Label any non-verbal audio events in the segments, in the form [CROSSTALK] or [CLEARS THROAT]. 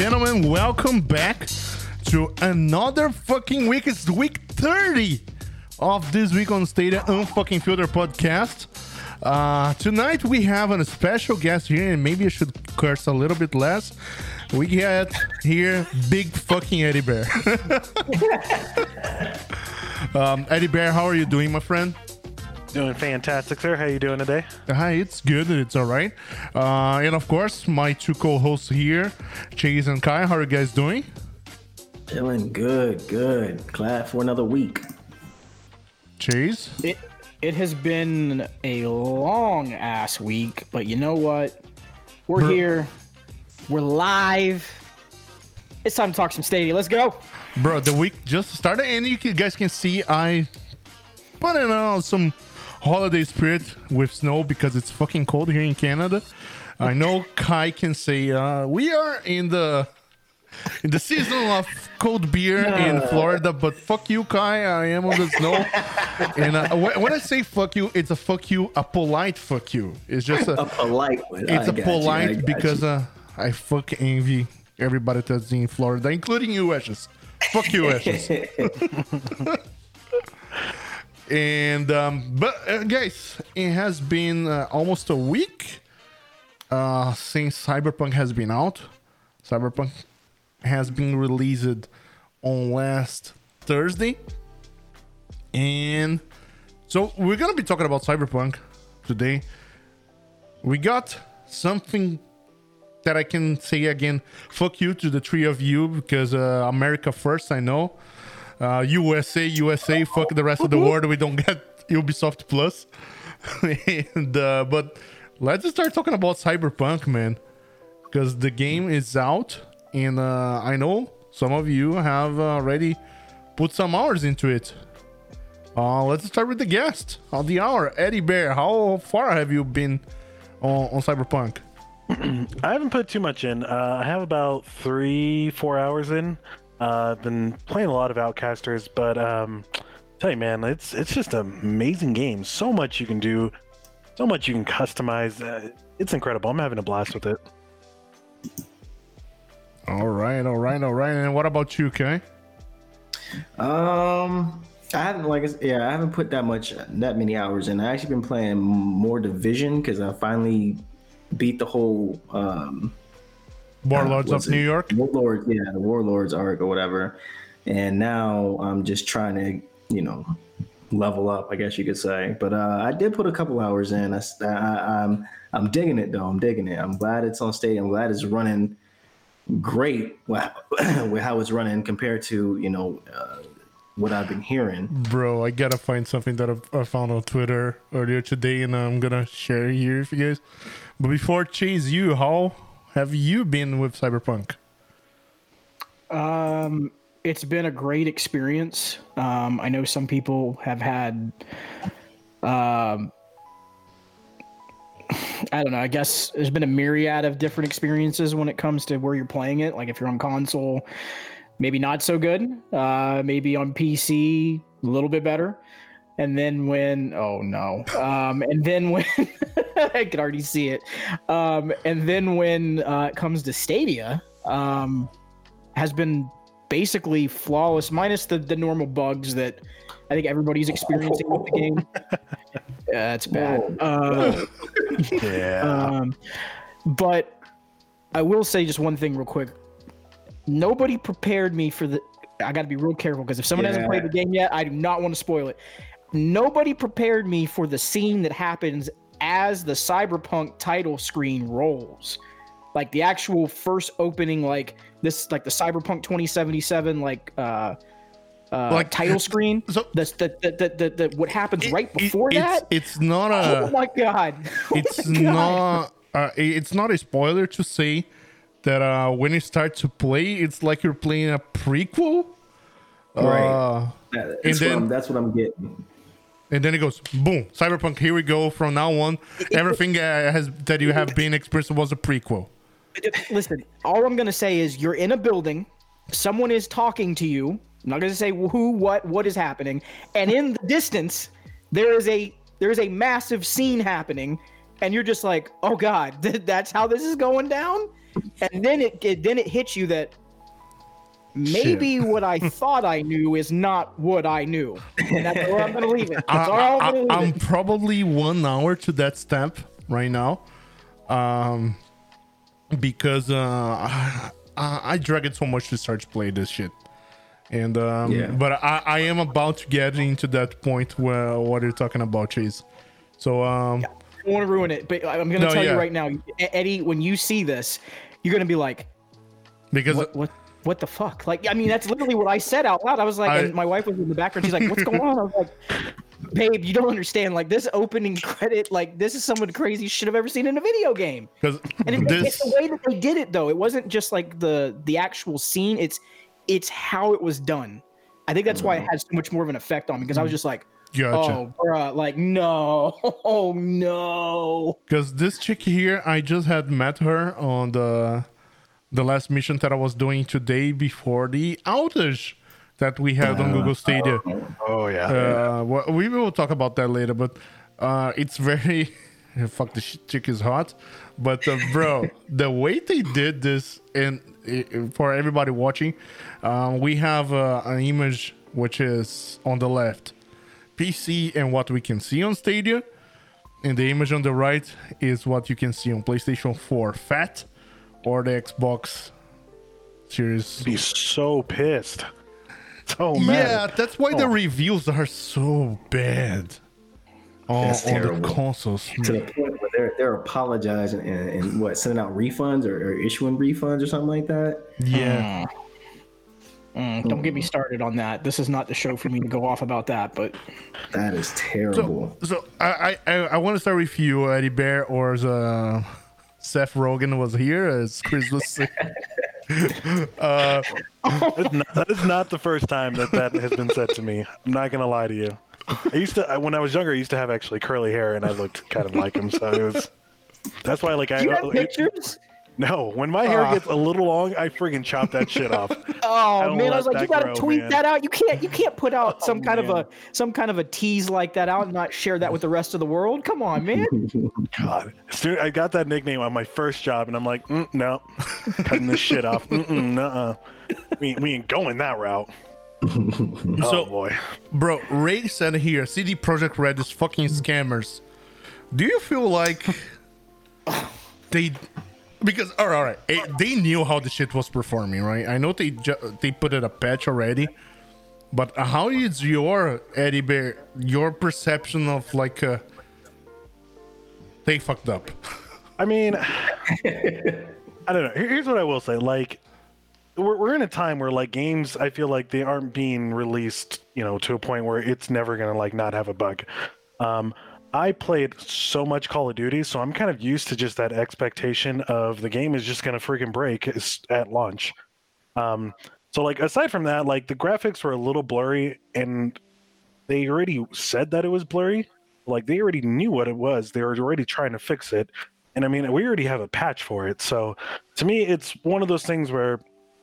gentlemen, welcome back to another fucking week. It's week 30 of this week on Stadia Unfucking Filter podcast. Uh, tonight we have a special guest here, and maybe I should curse a little bit less. We get here big fucking Eddie Bear. [LAUGHS] um, Eddie Bear, how are you doing, my friend? Doing fantastic, sir. How you doing today? Hi, it's good. It's all right. Uh, and of course, my two co-hosts here, Chase and Kai. How are you guys doing? Feeling good, good. Glad for another week. Chase? It it has been a long ass week, but you know what? We're Bro- here. We're live. It's time to talk some Stadia. Let's go. Bro, the week just started, and you guys can see I put in uh, some holiday spirit with snow because it's fucking cold here in Canada. I know Kai can say uh, we are in the in the season of cold beer in Florida, but fuck you, Kai. I am on the snow, and uh, when I say fuck you, it's a fuck you, a polite fuck you. It's just a A polite one. it's I a got you, I polite because uh, I fuck envy everybody that's in Florida, including you, Ashes. Fuck you, Ashes. [LAUGHS] and um, but uh, guys, it has been uh, almost a week uh, since Cyberpunk has been out. Cyberpunk has been released on last Thursday, and so we're gonna be talking about Cyberpunk today. We got something that I can say again. Fuck you to the three of you because uh, America first. I know. Uh, USA, USA. Fuck the rest of the world. We don't get [LAUGHS] Ubisoft Plus. [LAUGHS] and uh, but let's just start talking about Cyberpunk, man, because the game is out, and uh, I know some of you have already put some hours into it. Uh, let's start with the guest on the hour, Eddie Bear. How far have you been on, on Cyberpunk? [CLEARS THROAT] I haven't put too much in. Uh, I have about three, four hours in. Uh, I've been playing a lot of Outcasters, but um, tell you, man, it's it's just an amazing game. So much you can do, so much you can customize. Uh, it's incredible. I'm having a blast with it. All right, all right, all right. And what about you, Kai? Um, I haven't like I s- yeah, I haven't put that much that many hours in. I actually been playing more Division because I finally beat the whole um Warlords what's of it? New York. Warlords, yeah, the Warlords arc or whatever. And now I'm just trying to, you know, level up, I guess you could say. But uh, I did put a couple hours in. I, I, am I'm digging it though. I'm digging it. I'm glad it's on stage. I'm glad it's running great with [COUGHS] with how it's running compared to you know uh, what I've been hearing. Bro, I gotta find something that I- I found on Twitter earlier today, and I'm gonna share here for you guys. But before Chase, you, how have you been with Cyberpunk? Um, it's been a great experience. Um, I know some people have had, um, I don't know. I guess there's been a myriad of different experiences when it comes to where you're playing it. Like if you're on console, maybe not so good. Uh, maybe on PC, a little bit better. And then when, oh no. Um, and then when, [LAUGHS] I can already see it. Um, and then when uh, it comes to Stadia, um, has been basically flawless, minus the, the normal bugs that I think everybody's experiencing with the game. [LAUGHS] Yeah, it's bad. Uh, Yeah. um, but I will say just one thing real quick. Nobody prepared me for the. I got to be real careful because if someone hasn't played the game yet, I do not want to spoil it. Nobody prepared me for the scene that happens as the cyberpunk title screen rolls. Like the actual first opening, like this, like the cyberpunk 2077, like uh, uh, Like- title screen. So- the, the, the, the, the, the what happens It- right before it's, that? it's not a. oh a. my god! [LAUGHS] Oh it's my God. not. Uh, it's not a spoiler to say that uh, when you start to play, it's like you're playing a prequel. Right. Uh, That- And That's, then- what I'm, that's what I'm getting. And then it goes boom cyberpunk here we go from now on [LAUGHS] everything uh, has that you have been experienced was a prequel Listen, all I'm gonna say is you're in a building, someone is talking to you. I'm not gonna say who, what, what is happening, and in the distance there is a there is a massive scene happening, and you're just like, oh god, th- [LAUGHS] that's how this is going down. and then it, it then it hits you that maybe what I thought I knew is not what I knew. And that's where I'm gonna leave it. [LAUGHS] That's all I'm gonna I, leave am it. probably one hour to that step right now, um, because uh, I, I drag it so much to start to play this shit, and um, Yeah. but I, I am about to get into that point where what you're talking about, Chase. So um, I don't want to ruin it, but I'm gonna No, tell yeah. you right now, Eddie, when you see this, you're gonna be like, because what what what the fuck? Like, I mean, that's literally what I said out loud. I was like, I- and my wife was in the background. She's like, "What's going on?" I was like, "Babe, you don't understand. Like, this opening credit, like, this is some of the craziest shit I've ever seen in a video game." because And this it's the way that they did it, though. It wasn't just like the the actual scene. It's it's how it was done. I think that's why it mm-hmm. had so much more of an effect on me because I was mm-hmm. just like, gotcha. "Oh, bruh, like, no, [LAUGHS] oh no." Because this chick here, I just had met her on the the last mission that I was doing today before the outage that we had on Google Stadia. Oh yeah. Uh, well, we will talk about that later, but uh, it's very [LAUGHS] fuck the chick is hot. But uh, bro, [LAUGHS] the way they did this, and uh, for everybody watching, um, we have uh, an image which is on the left, PC, and what we can see on Stadia, and the image on the right is what you can see on PlayStation 4 Fat or the Xbox Series. be so pissed. [LAUGHS] So Yeah, that's why the Oh. reviews are so bad on, That's on the terrible. consoles. to the point where they're they're apologizing and, and what sending out refunds or, or issuing refunds or something like that. Yeah, Mm, don't get me started on that. This is not the show for me to go off about that, but That is terrible. so I I, I want to start with you, Eddie Bear, or as uh, Seth Rogen was here, as Chris was [LAUGHS] saying. [LAUGHS] uh, That is, not, that is not the first time that that has been said to me. I'm not gonna lie to you. I used to I- when I was younger. I used to have actually curly hair, and I looked kind of like him. So it was. That's why, like, I do you have it- pictures? No. When my hair Ah. gets a little long, I friggin' chop that shit off. [LAUGHS] Oh don't man, I was like, you gotta grow, tweet man. that out. You can't, you can't put out [LAUGHS] some kind of a, some kind of a tease like that out and not share that with the rest of the world. Come on, man. [LAUGHS] God, soon I got that nickname on my first job, and I'm like, mm, no, cutting this shit off. Mm-mm, nuh-uh. We, we ain't going that route. oh So- boy. bro, Ray said here, CD Projekt Red is fucking scammers. Do you feel like they? Because all right, all right, eh, they knew how the shit was performing, right? I know they ju- they put it a patch already, but how is your Eddie Bear your perception of like uh, they fucked up? I mean, [LAUGHS] I don't know. Here's what I will say. Like, we're, we're in a time where like games, I feel like they aren't being released, you know, to a point where it's never gonna like not have a bug. Um, I played so much Call of Duty, so I'm kind of used to just that expectation of the game is just gonna freaking break at launch. Um, so like aside from that, like the graphics were a little blurry, and they already said that it was blurry. Like they already knew what it was. They were already trying to fix it. And I mean, we already have a patch for it. So to me, it's one of those things where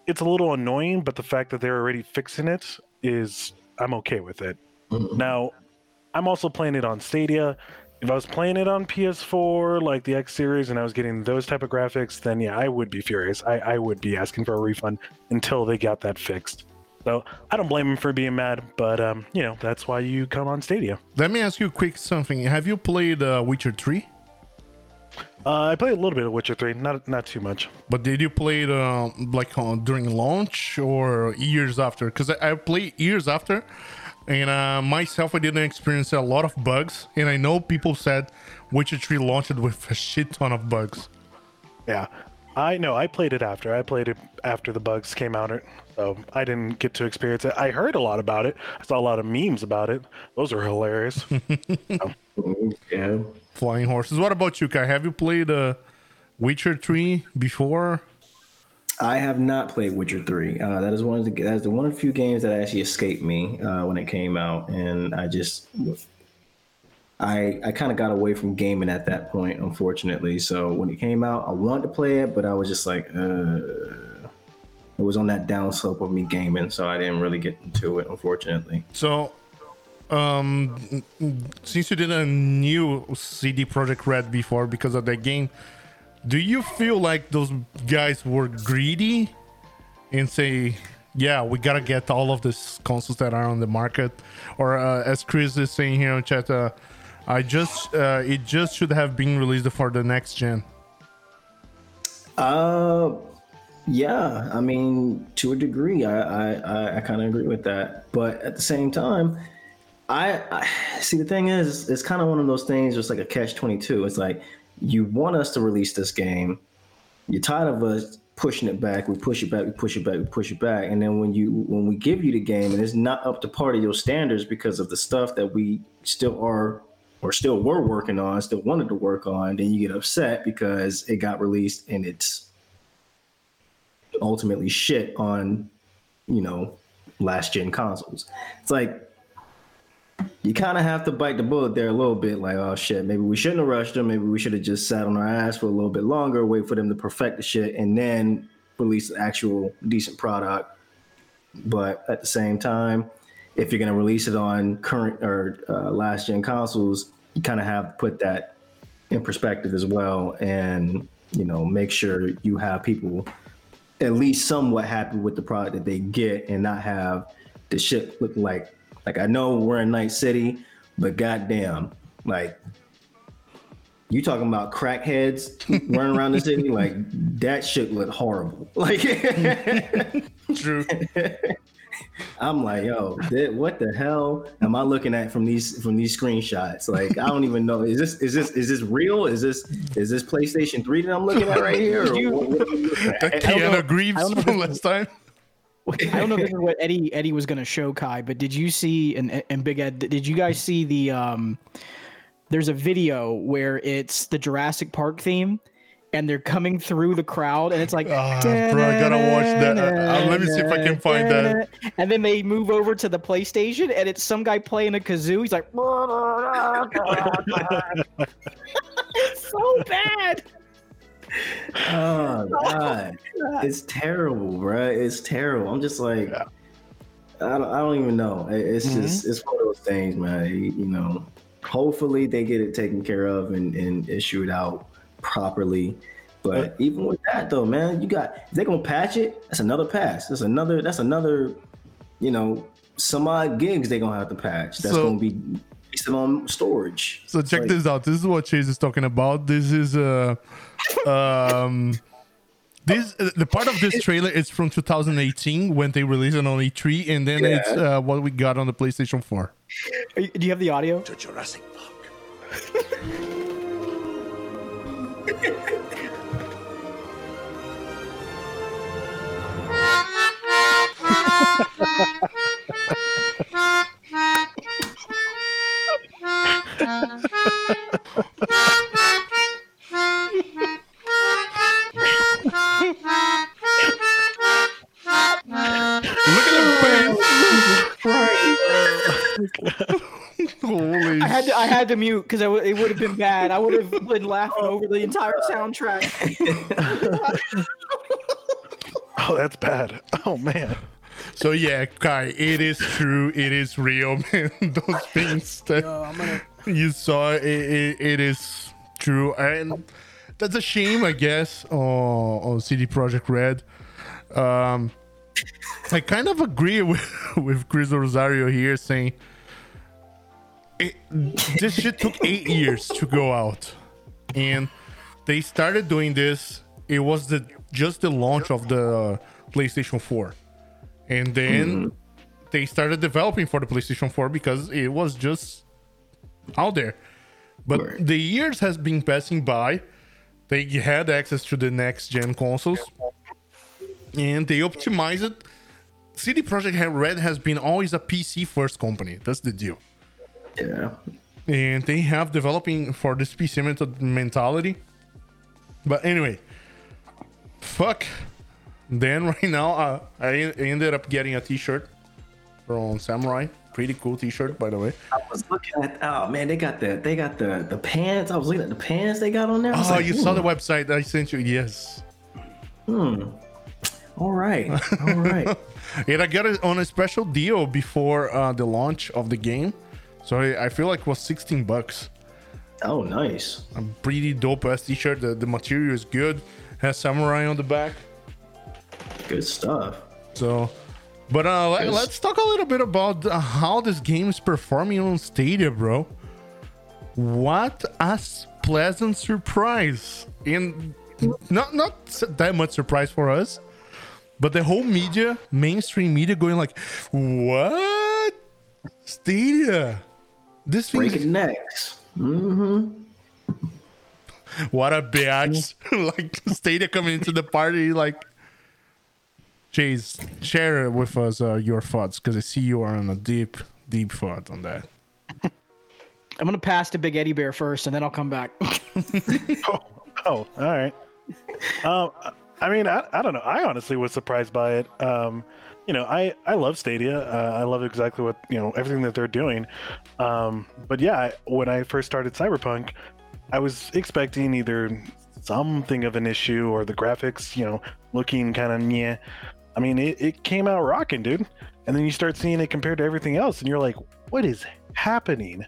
it's a little annoying, but the fact that they're already fixing it is, I'm okay with it. Now, I'm also playing it on Stadia. If I was playing it on PS4, like the X series, and I was getting those type of graphics, then yeah, I would be furious. I, I would be asking for a refund until they got that fixed. So I don't blame them for being mad, but um, you know that's why you come on Stadia. Let me ask you a quick something. Have you played uh, Witcher Three? Uh, I played a little bit of Witcher Three, not not too much. But did you play it uh, like uh, during launch or years after? Because I, I played years after, and uh, myself I didn't experience a lot of bugs. And I know people said Witcher 3 launched with a shit ton of bugs. Yeah, I know. I played it after. I played it after the bugs came out, so I didn't get to experience it. I heard a lot about it. I saw a lot of memes about it. Those are hilarious. [LAUGHS] Yeah. Flying horses. What about you, Kai? Have you played uh, Witcher 3 before? I have not played Witcher Three. Uh, that is one of the that's the one of the few games that actually escaped me uh, when it came out, and I just I I kind of got away from gaming at that point, unfortunately. So when it came out, I wanted to play it, but I was just like, uh, it was on that down slope of me gaming, so I didn't really get into it, unfortunately. So, um, since you did a new CD Projekt Red before because of that game, do you feel like those guys were greedy and say, yeah, we gotta get all of these consoles that are on the market, or uh, as Chris is saying here in chat, uh, I just uh, it just should have been released for the next gen. Uh, yeah. I mean, to a degree, I I, I, kind of agree with that. But at the same time, I, I see the thing is, it's kind of one of those things, just like a catch twenty two. It's like you want us to release this game, you're tired of us pushing it back. We push it back. We push it back. We push it back. And then when you when we give you the game and it's not up to part of your standards because of the stuff that we still are or still were working on, still wanted to work on, then you get upset because it got released and it's ultimately shit on, you know, last gen consoles. It's like you kind of have to bite the bullet there a little bit. Like, oh shit, maybe we shouldn't have rushed them. Maybe we should have just sat on our ass for a little bit longer, wait for them to perfect the shit, and then release the actual decent product. But at the same time, if you're gonna release it on current or uh, last gen consoles, you kind of have to put that in perspective as well, and you know, make sure you have people at least somewhat happy with the product that they get, and not have the shit look like like I know we're in Night City, but goddamn, like you talking about crackheads [LAUGHS] running around the city, like that shit looked horrible. [LAUGHS] Like True. [LAUGHS] I'm like, yo, th- what the hell am I looking at from these from these screenshots? Like, I don't even know. Is this is this is this real? Is this is this PlayStation Three that I'm looking at right here? Or You- what- what are we? That I don't know- Keanu Reeves I don't know from last time. I don't know if what Eddie Eddie was gonna show Kai, but did you see and and Big Ed? Did you guys see the um? There's a video where it's the Jurassic Park theme, and they're coming through the crowd, and it's like, Ah, bro, I gotta watch that. Uh, uh, let me see if I can find that. [LAUGHS] And then they move over to the PlayStation, and it's some guy playing a kazoo. He's like, [LAUGHS] [LAUGHS] it's so bad. Oh [LAUGHS] god, it's terrible, bro. It's terrible. I'm just like, I, don't, I don't even know. It- It's just it's one of those things, man. You, you know, hopefully they get it taken care of and, and issue it out properly. But even with that though, man, you got if they're gonna patch it, that's another patch. That's another that's another, you know, some odd gigs they're gonna have to patch. That's So- gonna be based on storage. So check like- this out. This is what Chase is talking about. This is uh um this uh, the part of this trailer is from 2018 when they released it on E3 and then Yeah. it's uh, what we got on the PlayStation 4. You- Do you have the audio? to Jurassic Park. [LAUGHS] had to, I had to mute because it would have been bad. I would have been laughing over the entire soundtrack. [LAUGHS] Oh, that's bad. Oh man. So yeah, Kai, it is true. It is real, [LAUGHS] man. Those things that you saw, it, it, it is true, and that's a shame, I guess. Oh, on CD Projekt Red. Um, I kind of agree [LAUGHS] with with Chris Rosario here, saying it, this shit took eight years to go out, and they started doing this. It was the just the launch of the PlayStation 4 and then mm-hmm. they started developing for the PlayStation 4 because it was just out there. But Right. the years has been passing by. They had access to the next gen consoles, and they optimized it. CD Projekt Red has been always a PC first company. That's the deal, Yeah. and they have developing for this PC menta- mentality. But anyway, fuck. Then [LAUGHS] right now, uh, I ended up getting a T-shirt from Samurai. Pretty cool T-shirt, by the way. I was looking at oh man, they got the they got the the pants. I was looking at the pants they got on there. Oh, like, you saw hmm, the website I sent you? Yes. Hmm. All right, all right. [LAUGHS] And I got it on a special deal before uh, the launch of the game, so I, I feel like it was 16 bucks. Oh, nice. A pretty dope ass t-shirt. The, the material is good. Has samurai on the back. Good stuff. So, but uh, let, let's talk a little bit about uh, how this game is performing on Stadia, bro. What a pleasant surprise! And not not that much surprise for us, but the whole media, mainstream media, going like, "What? Stadia? This thing? Breaking necks. Mm-hmm. What a bitch!" [LAUGHS] [LAUGHS] like Stadia coming into the party, like. Chase, share with us uh, your thoughts because I see you are on a deep, deep thought on that. [LAUGHS] I'm gonna pass to Big Eddie Bear first, and then I'll come back. Oh, oh, all right. Um, I mean, I, I don't know. I honestly was surprised by it. Um, you know, I I love Stadia. Uh, I love exactly what you know everything that they're doing. Um, but yeah, when I first started Cyberpunk, I was expecting either something of an issue or the graphics, you know, looking kind of yeah. I mean, it, it came out rocking, dude. And then you start seeing it compared to everything else, and you're like, what is happening?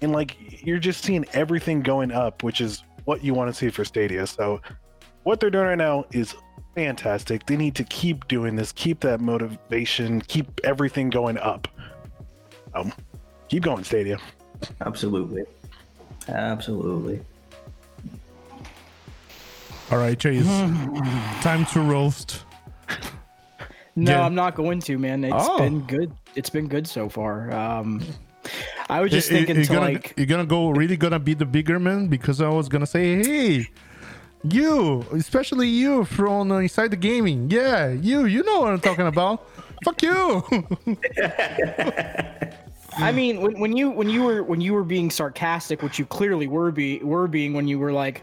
and like you're just seeing everything going up, which is what you want to see for Stadia. So what they're doing right now is fantastic. They need to keep doing this, keep that motivation, keep everything going up. Um, keep going, Stadia. Absolutely. Absolutely. All right, Chase. [LAUGHS] time to roast. No, Yeah. I'm not going to, man. It's Oh. been good. It's been good so far. Um, I was just You- you- thinking you're to gonna, like, you're gonna go really gonna be the bigger man because I was gonna say, hey, you, especially you from uh, inside the gaming, yeah, you, you know what I'm talking about. [LAUGHS] Fuck you. [LAUGHS] I mean, when, when you when you were when you were being sarcastic, which you clearly were be were being when you were like,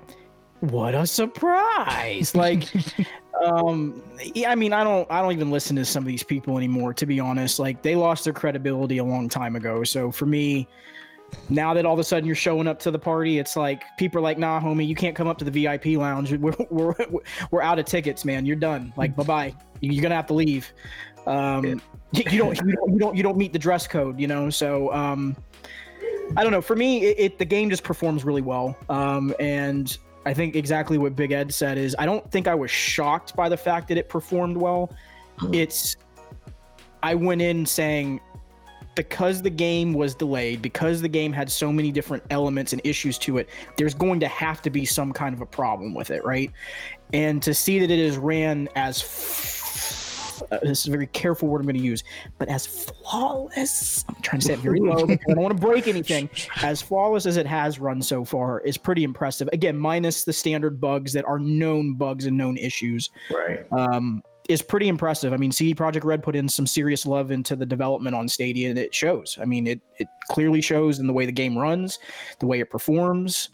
"What a surprise!" like, [LAUGHS] um, yeah, I mean, I don't I don't even listen to some of these people anymore. To be honest, like they lost their credibility a long time ago. So for me, now that all of a sudden you're showing up to the party, it's like people are like, "Nah, homie, you can't come up to the VIP lounge. [LAUGHS] We're we're, we're out of tickets, man. You're done. Like, bye bye. You're gonna have to leave." Um, you, you don't you don't you don't you don't meet the dress code, you know. So um, I don't know. For me, it, it the game just performs really well. Um, and I think exactly what Big Ed said is I don't think I was shocked by the fact that it performed well. It's I went in saying because the game was delayed, because the game had so many different elements and issues to it, there's going to have to be some kind of a problem with it, right? And to see that it is ran as f- uh, this is a very careful word I'm going to use, but as flawless. I'm trying to say it very low I don't want to break anything. [LAUGHS] As flawless as it has run so far is pretty impressive. Again, minus the standard bugs that are known bugs and known issues Right. um, is pretty impressive. I mean, CD Projekt Red put in some serious love into the development on Stadia, and it shows. I mean, it it clearly shows in the way the game runs, the way it performs.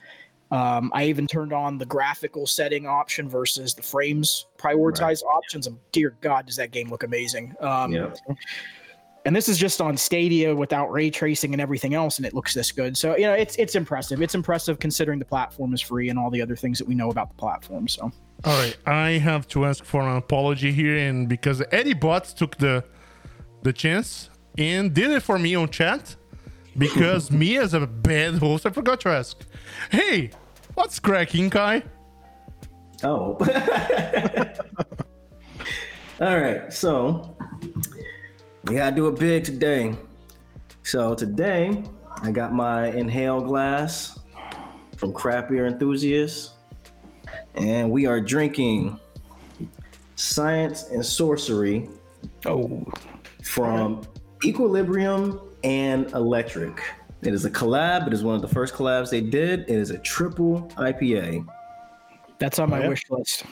Um, I even turned on the graphical setting option versus the frames prioritized options. And dear God, does that game look amazing! Um, Yeah. And this is just on Stadia without ray tracing and everything else, and it looks this good. So you know, it's it's impressive. It's impressive considering the platform is free and all the other things that we know about the platform. So All right, I have to ask for an apology here, and because Eddie Bots took the the chance and did it for me on chat, because [LAUGHS] me as a bad host, I forgot to ask. Hey, what's cracking, Kai? Oh. [LAUGHS] All right. So we gotta do it big today. So today I got my inhale glass from Craft Beer Enthusiasts, and we are drinking Science and Sorcery oh, from Equilibrium and Electric. It is a collab. It is one of the first collabs they did. It is a triple IPA. that's on my Yeah. wish list.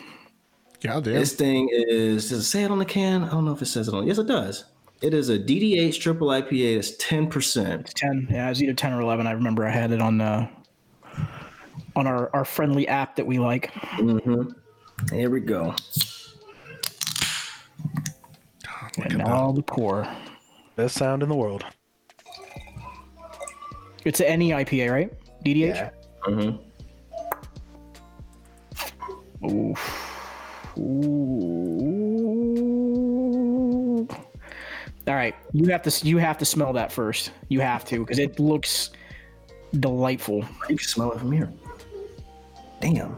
God damn. This thing is does it say it on the can? I don't know if it says it on. Yes, it does. It is a DDH triple IPA. That's ten percent. 10 yeah it was either 10 or 11 i remember i had it on uh on our our friendly app that we like Mm-hmm. Here we go. and now the pour Best sound in the world. it's an ne ipa right ddh Yeah. Mm-hmm. Oof. Ooh. All right you have to you have to smell that first you have to because it looks delightful. You can smell it from here. Damn.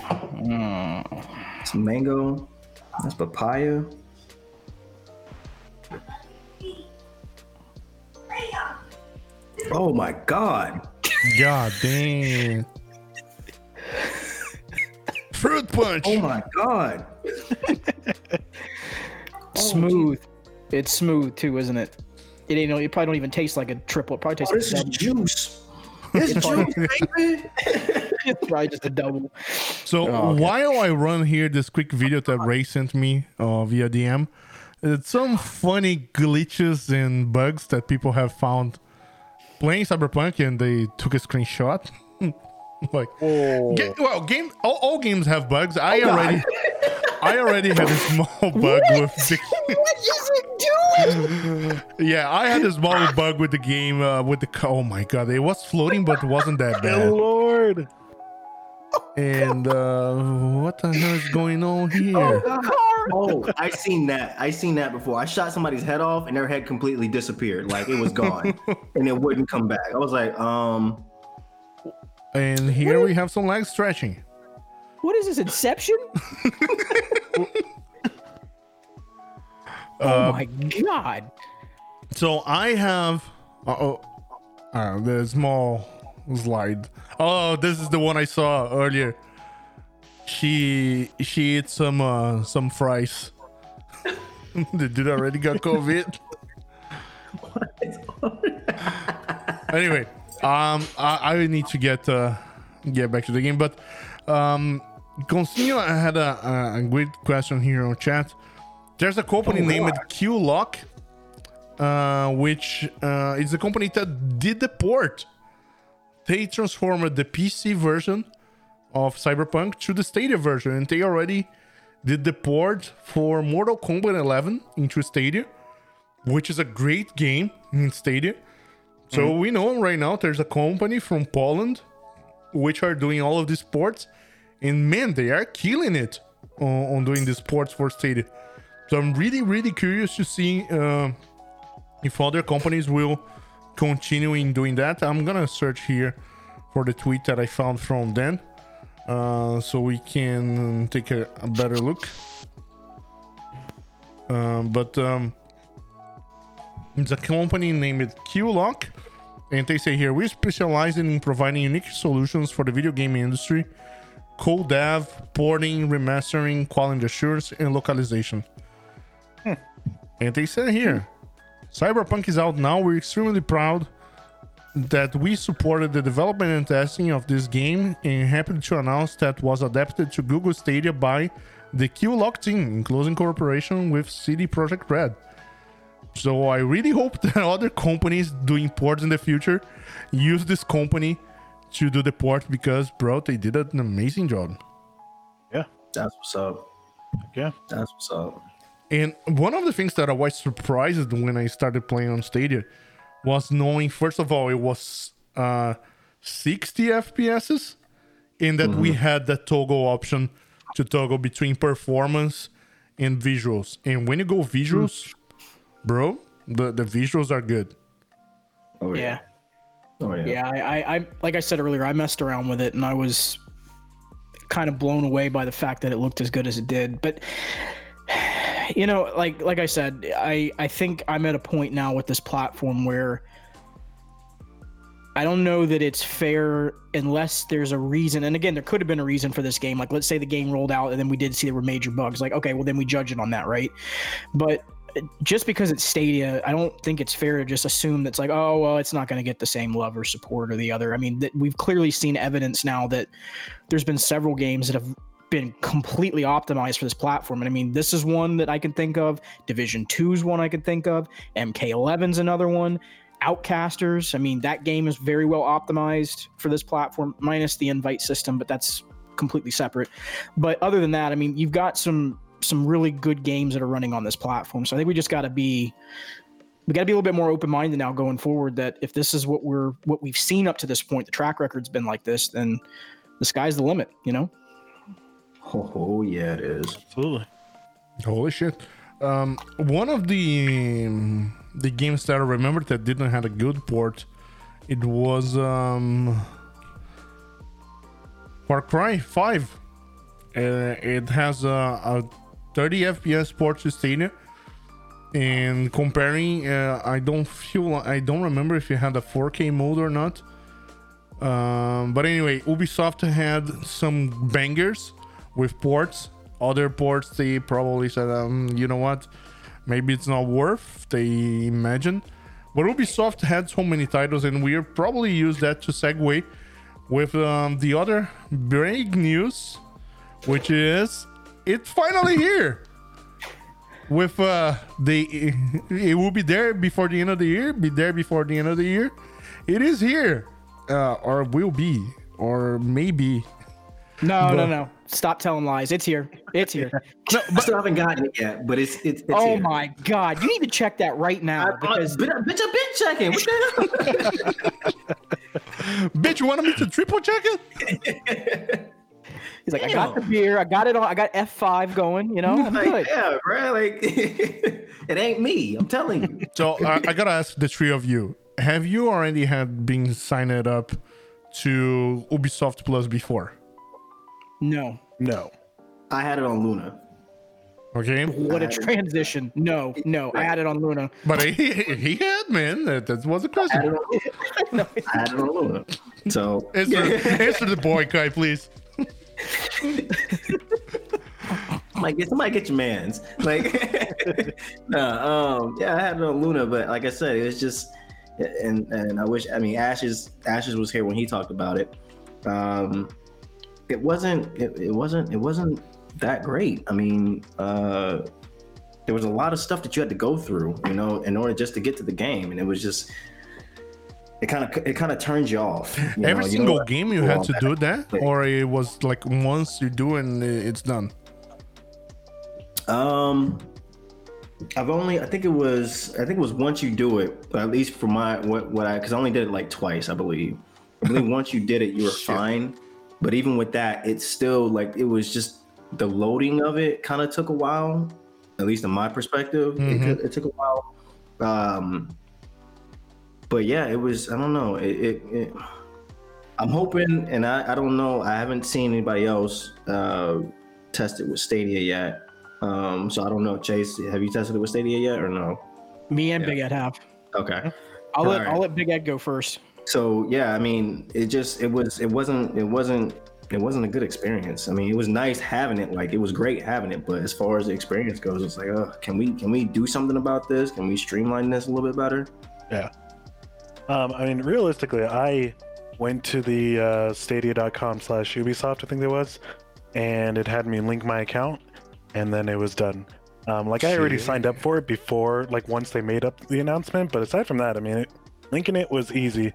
Mm. Some mango. That's papaya. Oh my god. God damn. Fruit punch. Oh my god. [LAUGHS] smooth. It's smooth too, isn't it? It ain't. It probably don't even taste like a triple. It probably Oh, this like a double. juice. [LAUGHS] It's juice, baby. [LAUGHS] It's probably just a double. So Oh, okay. while I run here this quick video that Ray sent me uh, via DM, it's some funny glitches and bugs that people have found playing Cyberpunk, and they took a screenshot. [LAUGHS] like, ga- well, game all, all games have bugs. I Oh, already, I already had a small bug with the. What is it doing? [LAUGHS] yeah, I had this small bug with the game uh, with the. co- Oh my god, it was floating, but it wasn't that Good bad. lord. And uh, what the hell is going on here? Oh, I seen that. I seen that before. I shot somebody's head off and their head completely disappeared. Like it was gone. [LAUGHS] and it wouldn't come back. I was like, um, And here we have some leg stretching. What is this? Inception? [LAUGHS] Uh, oh my god! So I have uh oh uh, the small slide. Oh, this is the one I saw earlier. She she ate some uh some fries. [LAUGHS] the dude already got COVID. anyway, um I, I need to get uh get back to the game, but um continue. I had a, a, a great question here on chat. There's a company named QLOC uh, which uh, is a company that did the port. They transformed the PC version of Cyberpunk to the Stadia version, and they already did the port for Mortal Kombat 11 into Stadia, which is a great game in Stadia. So we know right now there's a company from Poland which are doing all of these ports, and man, they are killing it on, on doing these ports for Stadia. So I'm really, really curious to see. Uh, if other companies will continue in doing that i'm gonna search here for the tweet that i found from dan uh, so we can take a, a better look um, but um, it's a company named QLOC and they say here we specialize in providing unique solutions for the video game industry code dev porting remastering quality assurance and localization and they said here Cyberpunk is out now. We're extremely proud that we supported the development and testing of this game and happy to announce that was adapted to Google Stadia by the QLOC team in closing cooperation with CD Projekt Red. So I really hope [LAUGHS] that other companies doing ports in the future use this company to do the port because bro, they did an amazing job. Yeah. that's what's up. Yeah. That's what's up. And one of the things that I was surprised when I started playing on Stadia was knowing, first of all, it was uh, 60 FPSs, and that we had the toggle option to toggle between performance and visuals. And when you go visuals, bro, the, the visuals are good. Oh Yeah, Oh yeah. yeah. I, I, I, like I said earlier, I messed around with it, and I was kind of blown away by the fact that it looked as good as it did. But you know, like like I said, I I think I'm at a point now with this platform where I don't know that it's fair unless there's a reason. And again, there could have been a reason for this game. Like, let's say the game rolled out and then we did see there were major bugs. Like, okay, well, then we judge it on that, right? But just because it's Stadia, I don't think it's fair to just assume that's like, oh, well, it's not going to get the same love or support or the other. I mean, that we've clearly seen evidence now that there's been several games that have been completely optimized for this platform. And I mean, this is one that I can think of. Division 2 is one I can think of. MK11's another one. Outcasters, I mean, that game is very well optimized for this platform, minus the invite system, but that's completely separate. But other than that, I mean, you've got some some really good games that are running on this platform. So I think we just got to be we got to be a little bit more open minded now going forward. That if this is what we're what we've seen up to this point, the track record's been like this, then the sky's the limit. You know. Oh, [LAUGHS] oh, yeah, it is. Absolutely. Holy shit. Um, one of the um, the games that I remember that didn't have a good port it was um, Far Cry 5. Uh, it has a, a 30 FPS sports stadium. And comparing, uh, I don't feel I don't remember if it had a 4K mode or not. Um, but anyway, Ubisoft had some bangers with ports. Other ports, they probably said, um, you know what, maybe it's not worth. They imagine, but Ubisoft had so many titles, and we'll probably use that to segue with um, the other big news, which is it's finally here. With uh, the [LAUGHS] it will be there before the end of the year. Be there before the end of the year. It is here, uh, or will be, or maybe. No, no, But- no. Stop telling lies. It's here. It's here. [LAUGHS] I still haven't gotten it yet, but it's it's. it's oh here. my god. You need to check that right now I, because bitch, I've been checking. What the hell? [LAUGHS] Bitch, you wanted me to triple check it? [LAUGHS] he's like, I got the beer, I got it on, I got F5 going, you know? I'm like, good. yeah, bro. Like, it ain't me. I'm telling you. So I, I gotta ask the three of you: Have you already had been signed up to Ubisoft Plus before? No. No. I had it on Luna. Okay, What a transition. No, no. I had it on Luna. but he, he had man. That, that was a I had it question. on Luna. [LAUGHS] I had it on Luna. So Answer, answer the boy, Kai, please. [LAUGHS] like get somebody get your man's like [LAUGHS] nah, um yeah i had it on luna but like i said it was just and and i wish i mean ashes ashes was here when he talked about it um it wasn't it, it wasn't it wasn't that great i mean uh there was a lot of stuff that you had to go through you know in order just to get to the game and it was just it kind of it kind of turns you off you know? Every You single know, game you had to back. do that, or it was like once you do and it's done. Um, I've only I think it was I think it was once you do it, at least for my what what I because I only did it like twice, I believe. I believe [LAUGHS] once you did it, you were fine. But even with that, it's still like it was just the loading of it kind of took a while, at least in my perspective. It, Mhm. it took a while. Um, but yeah, it was I don't know. It, it, it I'm hoping, and I, I don't know. I haven't seen anybody else uh, test it with Stadia yet. Um, so I don't know. Chase, have you tested it with Stadia yet or no? Me and Yeah. Big Ed have. Okay. I'll let Alright. I'll let Big Ed go first. So yeah, I mean, it just it was it wasn't it wasn't it wasn't a good experience. I mean, it was nice having it, like it was great having it, but as far as the experience goes, it's like, oh, can we can we do something about this? Can we streamline this a little bit better? Yeah. Um, I mean, realistically, I went to the uh, stadia.com slash Ubisoft, I think it was, and it had me link my account, and then it was done. Um, like, I already signed up for it before, like, once they made up the announcement, but aside from that, I mean, it, linking it was easy,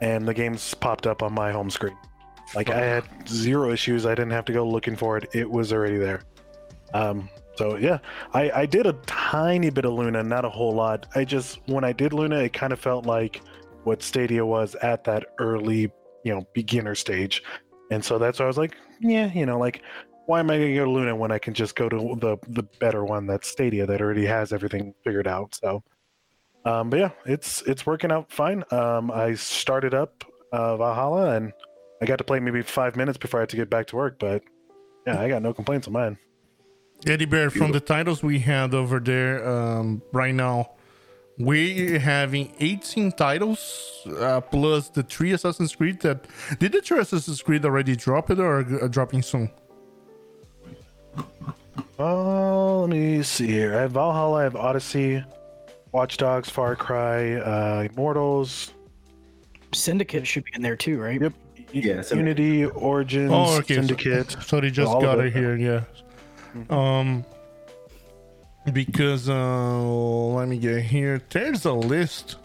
and the games popped up on my home screen. Like, I had zero issues. I didn't have to go looking for it, it was already there. Um, so yeah, I, I did a tiny bit of Luna, not a whole lot. I just when I did Luna, it kind of felt like what Stadia was at that early, you know, beginner stage. And so that's why I was like, yeah, you know, like why am I gonna go to Luna when I can just go to the the better one that's Stadia that already has everything figured out. So um but yeah, it's it's working out fine. Um I started up uh Valhalla and I got to play maybe five minutes before I had to get back to work, but yeah, I got no complaints on mine. Eddie Bear, from the titles we had over there um, right now, we having 18 titles uh, plus the three Assassin's Creed that did the three Assassin's Creed already drop it or uh, dropping soon? Oh, let me see here. I have Valhalla, I have Odyssey, Watch Dogs, Far Cry, uh, Immortals, Syndicate should be in there too, right? Yep. Yeah, Syndicate. Unity, Origins, Oh, okay. Syndicate. So, they just all of got it. it here, yeah. Um, because uh, let me get here. There's a list.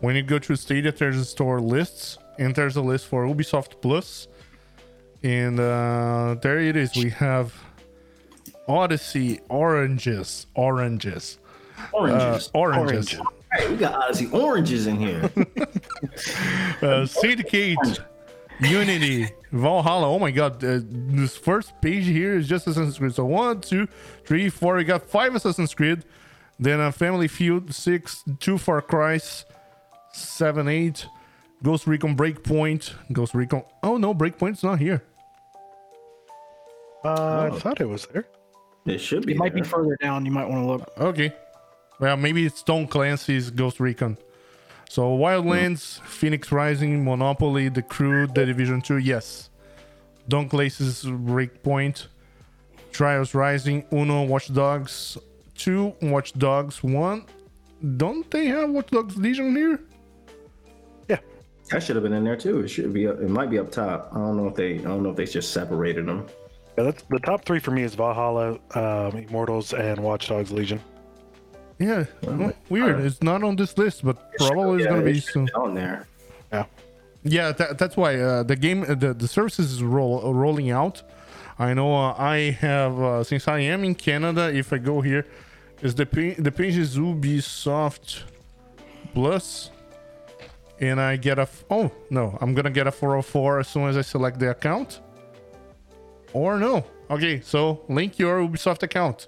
When you go to a Stadia, there's a store lists, and there's a list for Ubisoft Plus. Plus, and uh, there it is. We have Odyssey oranges, oranges, uh, Oranges. oranges. Oranges. Hey, we got Odyssey oranges in here. [LAUGHS] uh, Syndicate, Unity, Valhalla. Oh my god, uh, this first page here is just Assassin's Creed. So one, two, three, four. We got five Assassin's Creed, then a Family Feud, six, two Far Cry's, seven, eight, Ghost Recon Breakpoint. Ghost Recon. Oh no, Breakpoint's not here. Uh, Oh. I thought it was there. It should be. It might be further down. You might want to look. Okay. Well, maybe it's Tom Clancy's Ghost Recon. So Wildlands, Phoenix Rising, Monopoly, The Crew, The Division 2, yes. Don Clancy's Breakpoint, Trials Rising, Uno, Watch Dogs 2, Watch Dogs 1. Don't they have Watch Dogs Legion here? Yeah. That should have been in there too. It should be. Up, it might be up top. I don't know if they. I don't know if they just separated them. Yeah, that's, the top three for me is Valhalla, um, Immortals, and Watch Dogs Legion. Yeah, Well, well, weird. It's not on this list, but probably it's gonna be soon. on there. Yeah, that, that's why uh, the game, uh, the, the services is roll, uh, rolling out. I know uh, I have, uh, since I am in Canada, if I go here, is the, pa- the page is Ubisoft Plus, and I get a, f- oh, no, I'm gonna get a 404 as soon as I select the account. Or no. Okay, so link your Ubisoft account.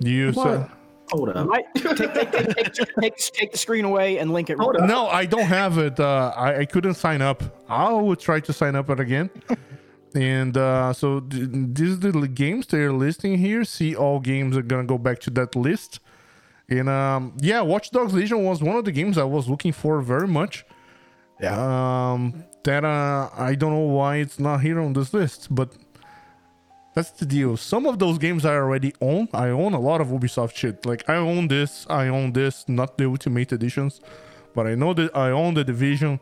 You What? Hold up. Right? take, take, take, take, take, take the screen away and link it. Hold up. No, I don't have it. Uh, I, I couldn't sign up. I will try to sign up again. and uh, so th- these are the li- games they're listing here. See, all games are gonna go back to that list. And um, yeah, Watch Dogs Legion was one of the games I was looking for very much. Um, that uh, I don't know why it's not here on this list, but that's the deal. Some of those games I already own. I own a lot of Ubisoft shit. Like I own this, I own this, not the Ultimate Editions, but I know that I own the Division.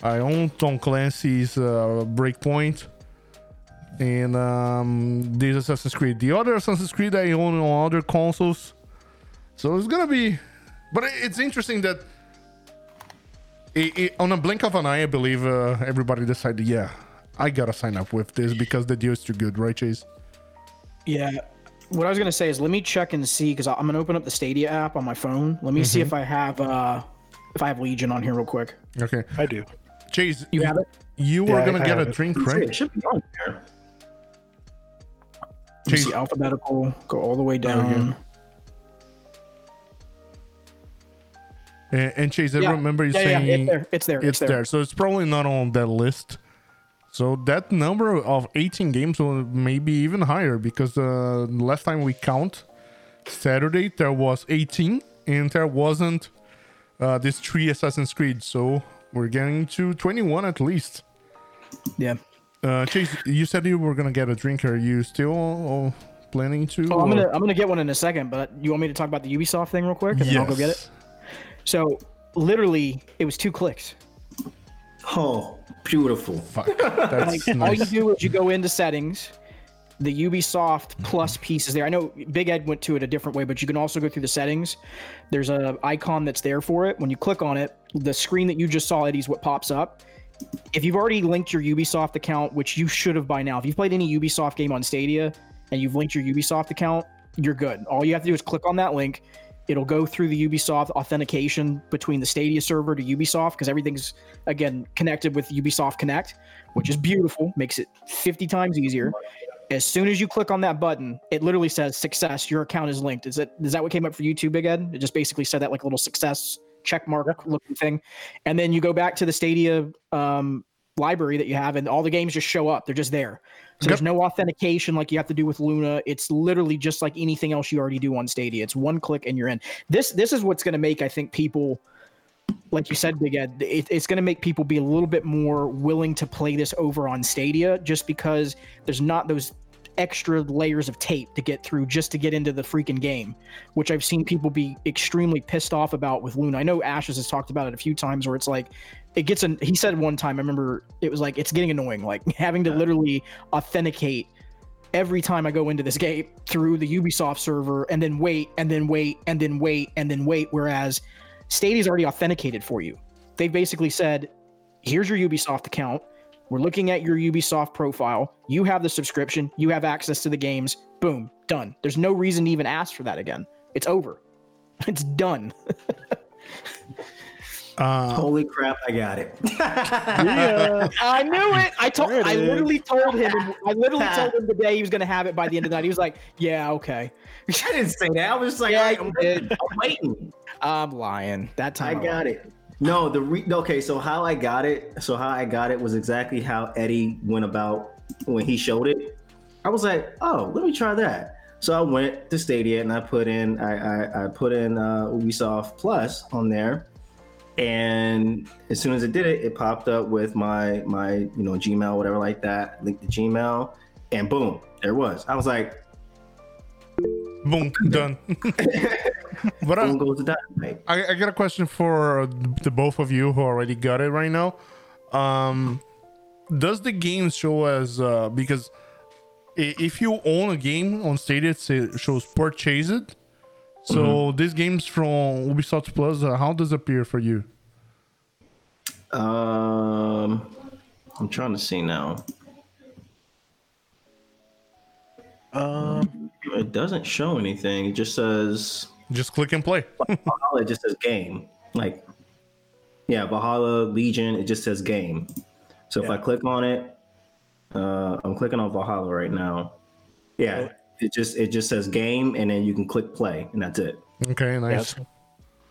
I own Tom Clancy's uh, Breakpoint, and um, this Assassin's Creed. The other Assassin's Creed I own on other consoles. So it's gonna be, but it's interesting that it, it, on a blink of an eye, I believe uh, everybody decided, yeah, I gotta sign up with this because the deal is too good, right, Chase? Yeah. What I was gonna say is let me check and see because I'm gonna open up the Stadia app on my phone. Let me see if I have uh if I have Legion on here real quick. Okay, I do. Chase, You have it? you Yeah, were gonna I get a it. drink, It right? should be on there. Let Chase- see alphabetical. Go all the way down. And, and Chase, I Yeah. remember you Yeah, yeah, saying it's there. It's there. it's there. So it's probably not on that list. So that number of 18 games will maybe even higher because uh, last time we count Saturday there was 18 and there wasn't uh, this three Assassin's Creed. So we're getting to 21 at least. Yeah. Uh, Chase, you said you were gonna get a drink. Are you still uh, planning to? Oh, I'm gonna I'm gonna get one in a second, but you want me to talk about the Ubisoft thing real quick, and then I'll go get it. Yes. So literally, it was two clicks. Oh, beautiful. Fuck. That's Like all you do is you go into settings, the Ubisoft Plus mm-hmm. piece is there. I know Big Ed went to it a different way, but you can also go through the settings. There's a icon that's there for it. When you click on it, the screen that you just saw, Eddie's what pops up. If you've already linked your Ubisoft account, which you should have by now, if you've played any Ubisoft game on Stadia and you've linked your Ubisoft account, you're good. All you have to do is click on that link. It'll go through the Ubisoft authentication between the Stadia server to Ubisoft because everything's again connected with Ubisoft Connect, which is beautiful, makes it 50 times easier. As soon as you click on that button, it literally says success. Your account is linked. Is that is that what came up for you too, Big Ed? It just basically said that like a little success check mark looking thing, and then you go back to the Stadia um, library that you have, and all the games just show up. They're just there. So there's no authentication like you have to do with Luna. It's literally just like anything else you already do on Stadia. It's one click and you're in. This this is what's going to make I think people like you said, Big Ed, it, it's going to make people be a little bit more willing to play this over on Stadia just because there's not those extra layers of tape to get through just to get into the freaking game, which I've seen people be extremely pissed off about with Luna. I know Ashes has talked about it a few times where it's like, it gets an, he said one time, I remember it was like, it's getting annoying, like [LAUGHS] having to literally authenticate every time I go into this game through the Ubisoft server and then wait and then wait and then wait and then wait. Whereas Stadia's already authenticated for you. They basically said, here's your Ubisoft account. We're looking at your Ubisoft profile. You have the subscription. You have access to the games. Boom, done. There's no reason to even ask for that again. It's over. [LAUGHS] It's done. [LAUGHS] Uh, Holy crap, I got it. Yeah. [LAUGHS] I knew it. I told. There it I is. literally told him. I literally [LAUGHS] told him today he was going to have it by the end of the night. He was like, "Yeah, okay." I didn't say that. I was just like, Yeah, all right, I'm, did. I'm waiting. I'm lying. That time I time. got it. No, the re- okay. So how I got it, so how I got it was exactly how Eddie went about when he showed it. I was like, oh, let me try that. So I went to Stadia and I put in, I I, I put in uh, Ubisoft Plus on there, and as soon as it did it, it popped up with my my you know Gmail, whatever like that. Linked to Gmail, and boom, there it was. I was like, Boom, [LAUGHS] done. [LAUGHS] but I. I, I got a question for the both of you who already got it right now. Um, does the game show as uh, because if you own a game on Stadia, it shows purchase it. So these games from Ubisoft Plus, uh, how does it appear for you? Um, I'm trying to see now. Um, It doesn't show anything. It just says Just click and play. [LAUGHS] Valhalla. Just says game. Like, yeah, Valhalla Legion. It just says game. So if I click on it, uh, I'm clicking on Valhalla right now. Yeah, it just it just says game, and then you can click play, and that's it. okay, nice. Yes.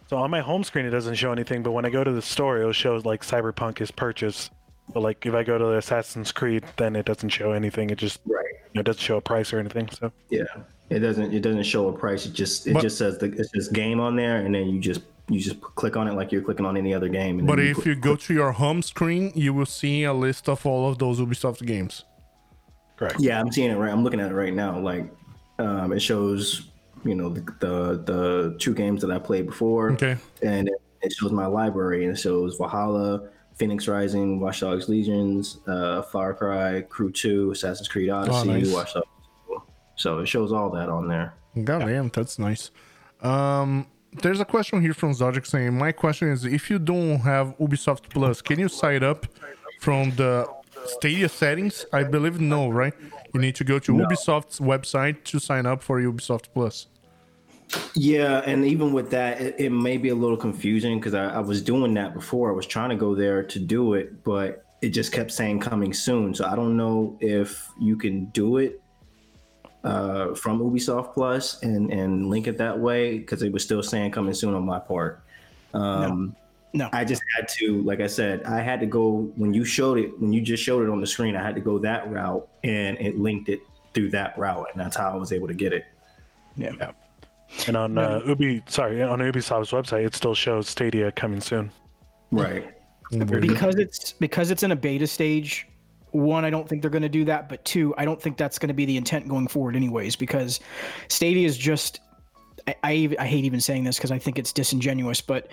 so on my home screen, it doesn't show anything, but when I go to the store, it'll show like Cyberpunk is purchased. But like if I go to the Assassin's Creed, then it doesn't show anything. It just Right. it doesn't show a price or anything. So Yeah. It doesn't it doesn't show a price. It just it But- just says the it says game on there, and then you just you just click on it like you're clicking on any other game. And But then if click- you go to your home screen, you will see a list of all of those Ubisoft games. correct. Yeah, I'm seeing it right. I'm looking at it right now. Like, um, it shows, you know, the, the the two games that I played before. Okay. And it, it shows my library, and it shows Valhalla, Phoenix Rising, Watch Dogs Legions, uh, Far Cry, Crew Two, Assassin's Creed Odyssey, oh, nice. Watch Dogs. So it shows all that on there. God damn, that's nice. Um, there's a question here from Zodic saying, "My question is, if you don't have Ubisoft Plus, can you sign up from the Stadia settings? I believe no, right? You need to go to Ubisoft's website to sign up for Ubisoft Plus. Yeah, and even with that, it, it may be a little confusing because I, I was doing that before. I was trying to go there to do it, but it just kept saying coming soon. So I don't know if you can do it uh, from Ubisoft Plus and and link it that way because it was still saying coming soon on my part. Um, No. I just had to, like I said, I had to go when you showed it when you just showed it on the screen. I had to go that route, and it linked it through that route, and that's how I was able to get it. Yeah. And on uh, Ubi, sorry, on Ubisoft's website, it still shows Stadia coming soon. Right. because it's because it's in a beta stage one i don't think they're going to do that but two i don't think that's going to be the intent going forward anyways because stadia is just i, I, I hate even saying this because i think it's disingenuous but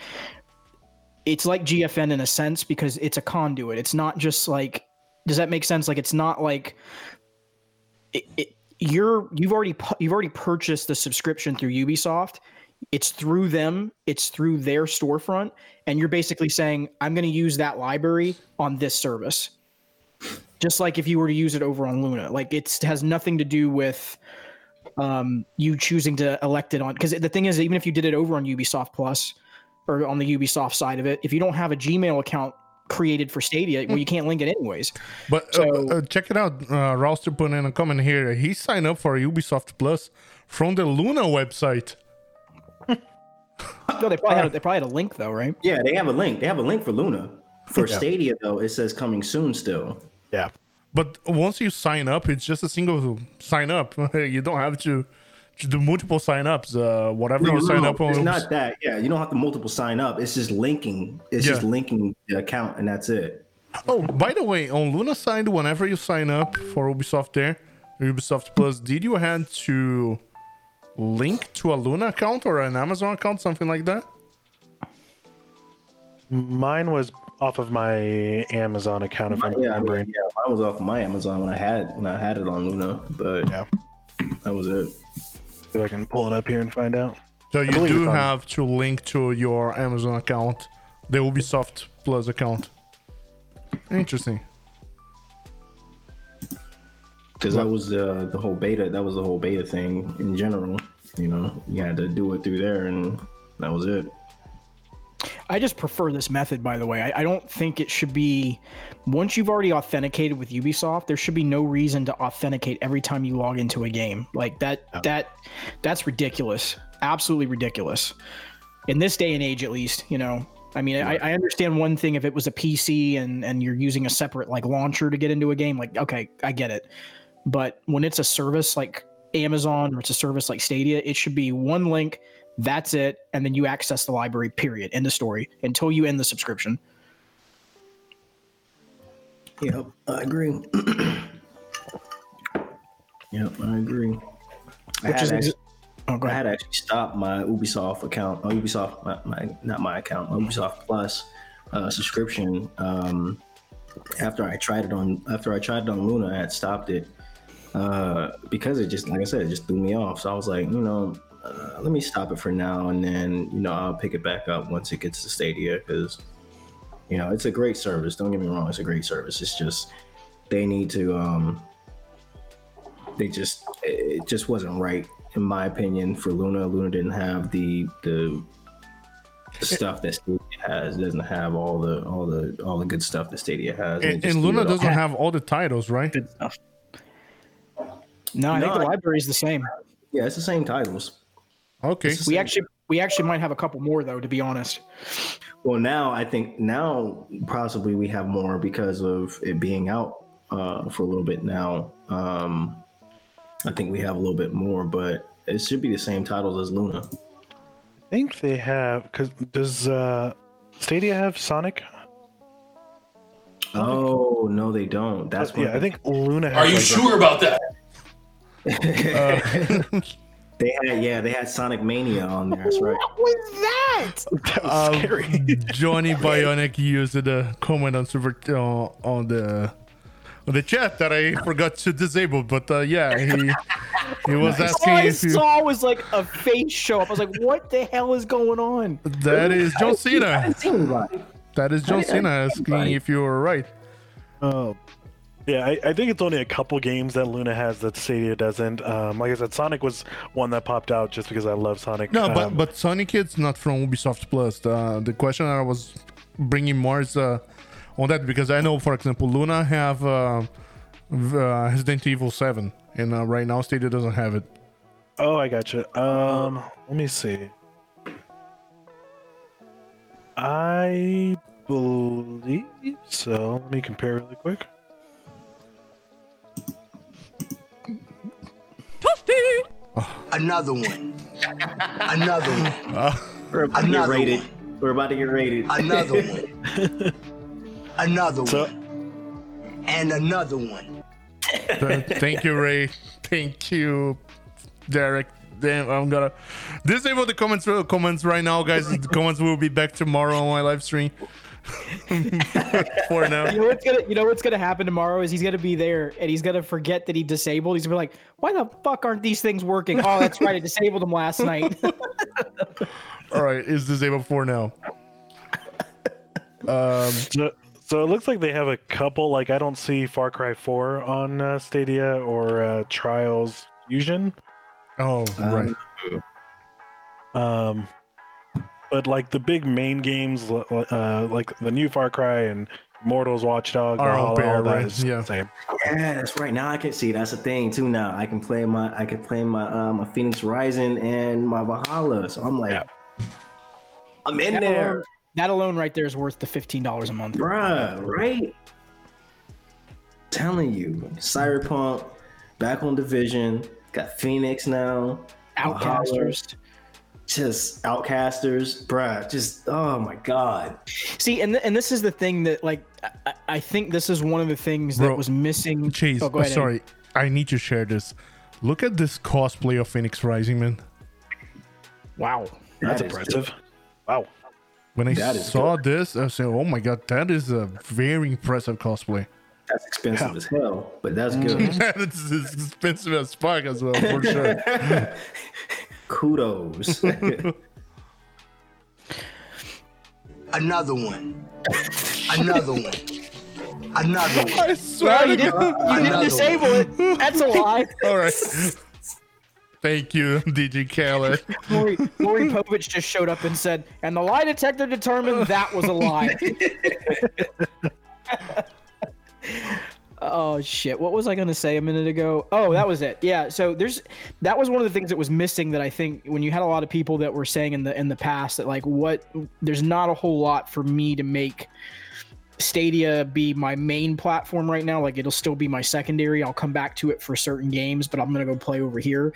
it's like gfn in a sense because it's a conduit. It's not just like does that make sense? Like it's not like it, it you're you've already you've already purchased the subscription through ubisoft. It's through them. It's through their storefront. And you're basically saying i'm going to use that library on this service. Just like if you were to use it over on luna. Like it has nothing to do with um, you choosing to elect it on because the thing is even if you did it over on ubisoft plus or on the ubisoft side of it if you don't have a gmail account created for stadia well you can't link it anyways But uh, So- uh, check it out. Uh, Roster put in a comment here. He signed up for Ubisoft Plus from the Luna website. no they probably had, [LAUGHS] they probably had a link though right Yeah, they have a link. They have a link for Luna. For Stadia though, it says coming soon still. Yeah. But once you sign up, it's just a single sign up. [LAUGHS] you don't have to, to do multiple sign ups. Uh, whatever you sign up on. it's not that. Yeah, you don't have to multiple sign up. It's just linking. It's just linking the account, and that's it. Oh, by the way, on Luna side, whenever you sign up for Ubisoft there, Ubisoft Plus, did you had to link to a Luna account or an Amazon account, something like that? Mine was off of my Amazon account, if I'm Yeah, I remembering. yeah. Mine was off my Amazon when I had when I had it on Luna, but Yeah. that was it. See if I can pull it up here and find out. So you do have to link to your Amazon account, the Ubisoft Plus account. Interesting. Because that was the the whole beta. That was the whole beta thing in general. You know, you had to do it through there, and that was it. I just prefer this method, by the way. I, I don't think it should be once you've already authenticated with Ubisoft, there should be no reason to authenticate every time you log into a game. Like that that that's ridiculous. Absolutely ridiculous. In this day and age at least, you know. I mean, I, I understand one thing if it was a PC and and you're using a separate like launcher to get into a game, like okay, I get it. But when it's a service like Amazon or it's a service like Stadia, it should be one link, that's it, and then you access the library. Period. End of story. Until you end the subscription. Yep, I agree. [CLEARS THROAT] yep, I agree. I Which had, is actually, oh, I had actually stopped my Ubisoft account, oh, Ubisoft, my, my not my account, my Ubisoft Plus uh, subscription. Um, after I tried it on, after I tried it on Luna, I had stopped it uh, because it just, like I said, it just threw me off. So I was like, you know, uh, let me stop it for now, and then you know I'll pick it back up once it gets to Stadia because you know it's a great service. Don't get me wrong, it's a great service. It's just they need to um they just it just wasn't right in my opinion for Luna. Luna didn't have the the, the stuff that Stadia has. It doesn't have all the all the all the good stuff that Stadia has. it And, and Luna it doesn't have all the titles, right? Good stuff. No, I think the library is the same. Yeah, it's the same titles. Okay. We same- actually we actually might have a couple more though, to be honest. Well, now I think now possibly we have more because of it being out uh, for a little bit now. Um, I think we have a little bit more, but it should be the same titles as Luna. I think they have because does uh, Stadia have Sonic? Oh no, they don't. That's what yeah, I think Luna. Has Are you like, sure about that? [LAUGHS] they had. Yeah, they had Sonic Mania on there. That's right. What was that? [LAUGHS] That was Um, scary. Johnny [LAUGHS] Bionic used a comment on super uh, on the on the chat that I forgot to disable, but uh, yeah, he he was All asking I if you. saw was like a face show up. I was like, "What the hell is going on?" That is John Cena. didn't. That is John I- I- Cena asking if you were right. Oh. Yeah, I, I think it's only a couple games that Luna has that Stadia doesn't. Um, like I said, Sonic was one that popped out just because I love Sonic. No, but Um, but Sonic Kid's not from Ubisoft Plus. Uh, the question I was bringing more is uh, on that because I know, for example, Luna have uh, uh, Resident Evil Seven, and uh, right now Stadia doesn't have it. oh, I gotcha. Um, let me see. I believe so. Let me compare really quick. [LAUGHS] Another one. Another [LAUGHS] one. We're about to get Another rated. We're about to get rated. Another one. [LAUGHS] Another So- one. And another one. Thank you, Ray. Thank you, Derek. Damn, I'm gonna disable the comments comments right now, guys. The comments will be back tomorrow on my live stream. [LAUGHS] For now. You know what's gonna you know what's gonna happen tomorrow is he's gonna be there and he's gonna forget that he disabled. He's gonna be like, "Why the fuck aren't these things working?" Oh, that's right, I disabled them last night. [LAUGHS] All right, it's disabled for now. [LAUGHS] Um, So, so it looks like they have a couple. Like I don't see Far Cry 4 on uh, Stadia or uh, Trials Fusion. oh, right. Um, but like the big main games, uh, like the new Far Cry and Mortals, Watchdog, Are all all, bare, all that right? is Yeah. same. Yeah, that's right. Now I can see that's a thing too. Now I can play my I can play my uh, my Phoenix Rising and my Valhalla. So I'm like, Yeah. I'm in that, there, alone, that alone right there is worth the fifteen dollars a month. bruh. Right? Telling you, Cyberpunk, back on Division, got Phoenix now. Outcasters. Just outcasters, bruh. Just oh my god. See, and th- and this is the thing that like I, I think this is one of the things that was missing. Chase, Oh, ahead, Eddie. sorry, I need to share this. Look at this cosplay of Phoenix Rising, man. Wow. That's That is impressive. Wow. When I That is saw this, I said, "Oh my god, that is a very impressive cosplay." That's expensive as hell, but that's good. [LAUGHS] That's expensive as fuck as well, for sure. [LAUGHS] Kudos. [LAUGHS] Another one. Another one. Another one. I swear. Well, you didn't, you didn't Another disable it. That's a lie. [LAUGHS] All right. Thank you, DJ Khaled. [LAUGHS] Maury, Maury Povich just showed up and said, and the lie detector determined that was a lie. Oh shit! What was I gonna say a minute ago? Oh, that was it. Yeah. So there's that was one of the things that was missing that I think when you had a lot of people that were saying in the in the past that like what there's not a whole lot for me to make Stadia be my main platform right now. Like it'll still be my secondary. I'll come back to it for certain games, but I'm gonna go play over here.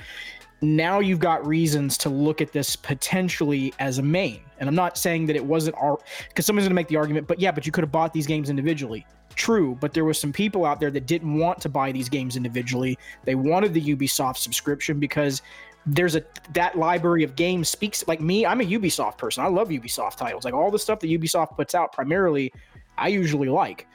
Now you've got reasons to look at this potentially as a main. And I'm not saying that it wasn't our because someone's gonna make the argument, but yeah, but you could have bought these games individually. True, but there was some people out there that didn't want to buy these games individually. They wanted the Ubisoft subscription because there's a that library of games speaks like me. I'm a Ubisoft person. I love Ubisoft titles. Like all the stuff that Ubisoft puts out primarily I usually like.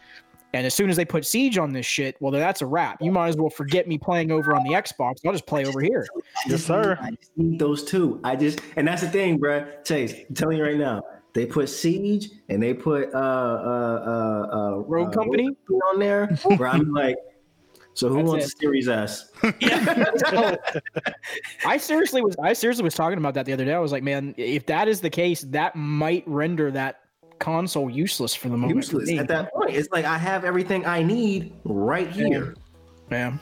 And as soon as they put Siege on this shit, well, then that's a wrap. You might as well forget me playing over on the Xbox. I'll just play over here. Yes, sir. I just need those two. I just and that's the thing, bruh. Chase, I'm telling you right now. They put Siege and they put uh uh uh, uh Rogue uh, Company? on there. Where I'm like, so who That's wants it. a Series S? [LAUGHS] I seriously was I seriously was talking about that the other day. I was like, man, if that is the case, that might render that console useless for the moment. Useless at that point. It's like I have everything I need right here. Yeah.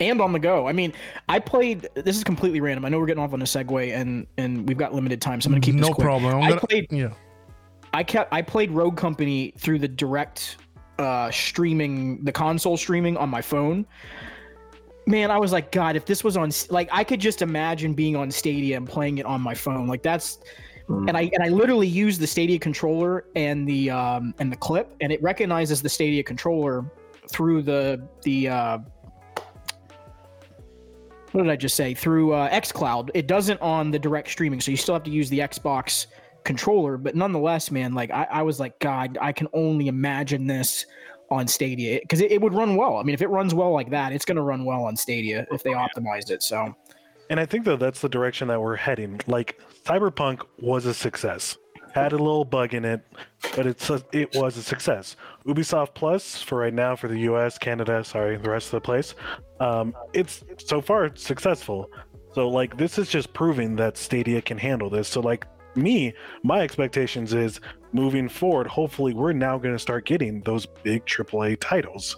And on the go. I mean, I played. This is completely random. I know we're getting off on a segue, and and we've got limited time, so I'm gonna keep this no quick. problem. I'm I gonna, played. yeah. I kept. I played Rogue Company through the direct uh streaming, the console streaming on my phone. Man, I was like, God, if this was on, like, I could just imagine being on Stadia and playing it on my phone. Like that's, and I and I literally used the Stadia controller and the um and the clip, and it recognizes the Stadia controller through the the uh what did I just say? Through uh, XCloud. It doesn't on the direct streaming, so you still have to use the Xbox controller. But nonetheless, man, like I, I was like, God, I can only imagine this on Stadia because it, it would run well. I mean, if it runs well like that, it's going to run well on Stadia if they optimized it. So And I think though that's the direction that we're heading. Like Cyberpunk was a success. Had a little bug in it, but it's a, it was a success. Ubisoft Plus for right now for the U.S., Canada, sorry, the rest of the place. Um, it's so far successful. So like this is just proving that Stadia can handle this. So like me, my expectations is moving forward. Hopefully, we're now going to start getting those big AAA titles.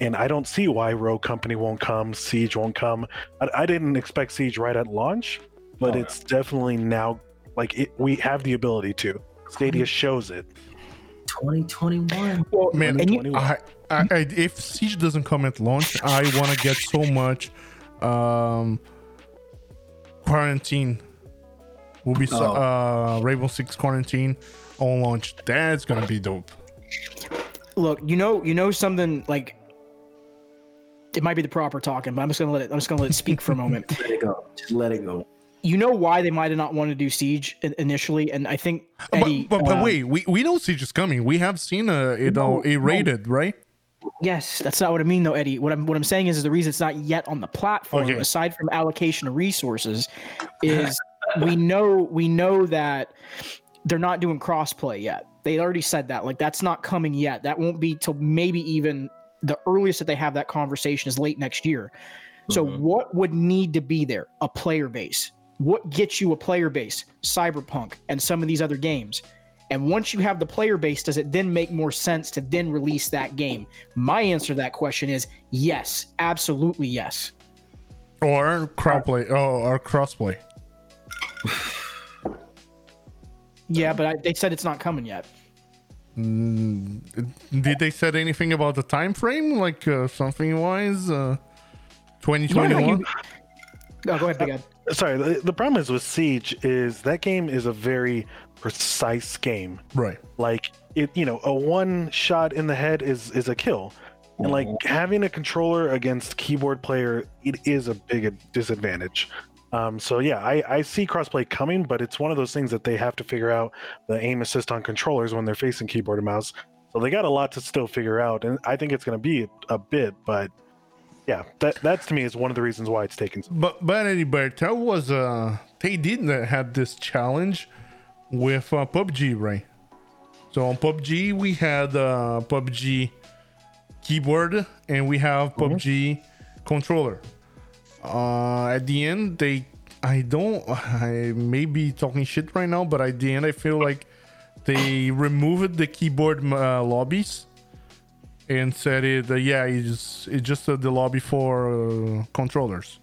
And I don't see why Rogue Company won't come, Siege won't come. I, I didn't expect Siege right at launch, but Oh, it's definitely now like it, we have the ability to. Stadia shows it. 2021. well, Man, and you, I, I, I, if Siege doesn't come at launch, I want to get so much um, quarantine. Will be so, uh, Rainbow Six quarantine on launch. That's gonna be dope. look, you know, you know something like. It might be the proper talking, but I'm just gonna let it. I'm just gonna let it speak for a moment. [LAUGHS] Let it go. Just let it go. You know why they might have not wanted to do siege initially, and I think Eddie. but but, but uh, wait, we, we know Siege is coming. We have seen a you know No, a no. rated right. Yes, that's not what I mean, though, Eddie. What I'm what I'm saying is, is the reason it's not yet on the platform, Okay. aside from allocation of resources, is [LAUGHS] we know we know that they're not doing crossplay yet. They already said that. Like that's not coming yet. That won't be till maybe even the earliest that they have that conversation is late next year. So what would need to be there? A player base. What gets you a player base? Cyberpunk and some of these other games. And once you have the player base, does it then make more sense to then release that game? My answer to that question is yes, absolutely yes. Or crossplay, oh, or crossplay. [SIGHS] Yeah, but I, they said it's not coming yet. Did they said anything about the time frame, like uh, something wise? Uh, Twenty twenty one. Oh, go ahead, Big Ed. Sorry, the, the problem is with Siege is that game is a very precise game. Right. like it you know a one shot in the head is is a kill and like having a controller against keyboard player it is a big disadvantage um so yeah i i see crossplay coming but it's one of those things that they have to figure out the aim assist on controllers when they're facing keyboard and mouse so they got a lot to still figure out and i think it's going to be a bit but yeah that that's to me is one of the reasons why it's taken. so But but anyway, that was uh they didn't have this challenge with uh, PUBG, right? So on PUBG we had uh PUBG keyboard and we have PUBG controller. Uh at the end they I don't [LAUGHS] I may be talking shit right now, but at the end I feel like they removed the keyboard uh, lobbies and said it. Uh, yeah, it's it's just uh, the lobby for uh, controllers.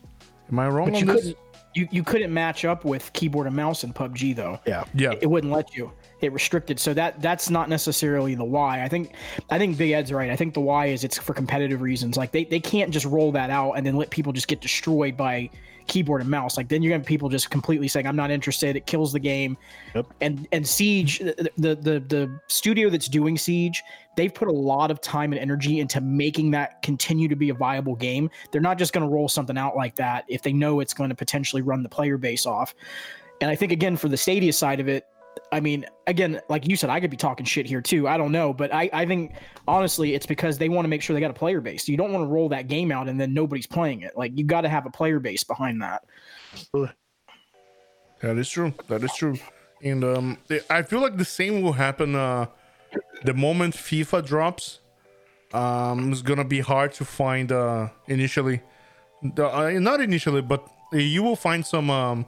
Am I wrong But on you this? couldn't you, you couldn't match up with keyboard and mouse in PUBG though. Yeah. Yeah, It wouldn't let you. It restricted. So that that's not necessarily the why. I think I think Big Ed's right. I think the why is it's for competitive reasons. Like they, they can't just roll that out and then let people just get destroyed by keyboard and mouse. Like then you're gonna have people just completely saying, I'm not interested, it kills the game. Yep. And and Siege, the, the the the studio that's doing Siege, they've put a lot of time and energy into making that continue to be a viable game. They're not just gonna roll something out like that if they know it's going to potentially run the player base off. And I think again for the Stadia side of it, I mean, again, like you said, I could be talking shit here too. I don't know, but I, I think honestly, it's because they want to make sure they got a player base. You don't want to roll that game out and then nobody's playing it. Like you got to have a player base behind that. that is true. That is true. And um, I feel like the same will happen uh, the moment FIFA drops. Um, it's gonna be hard to find uh, initially. The, uh, not initially, but you will find some um,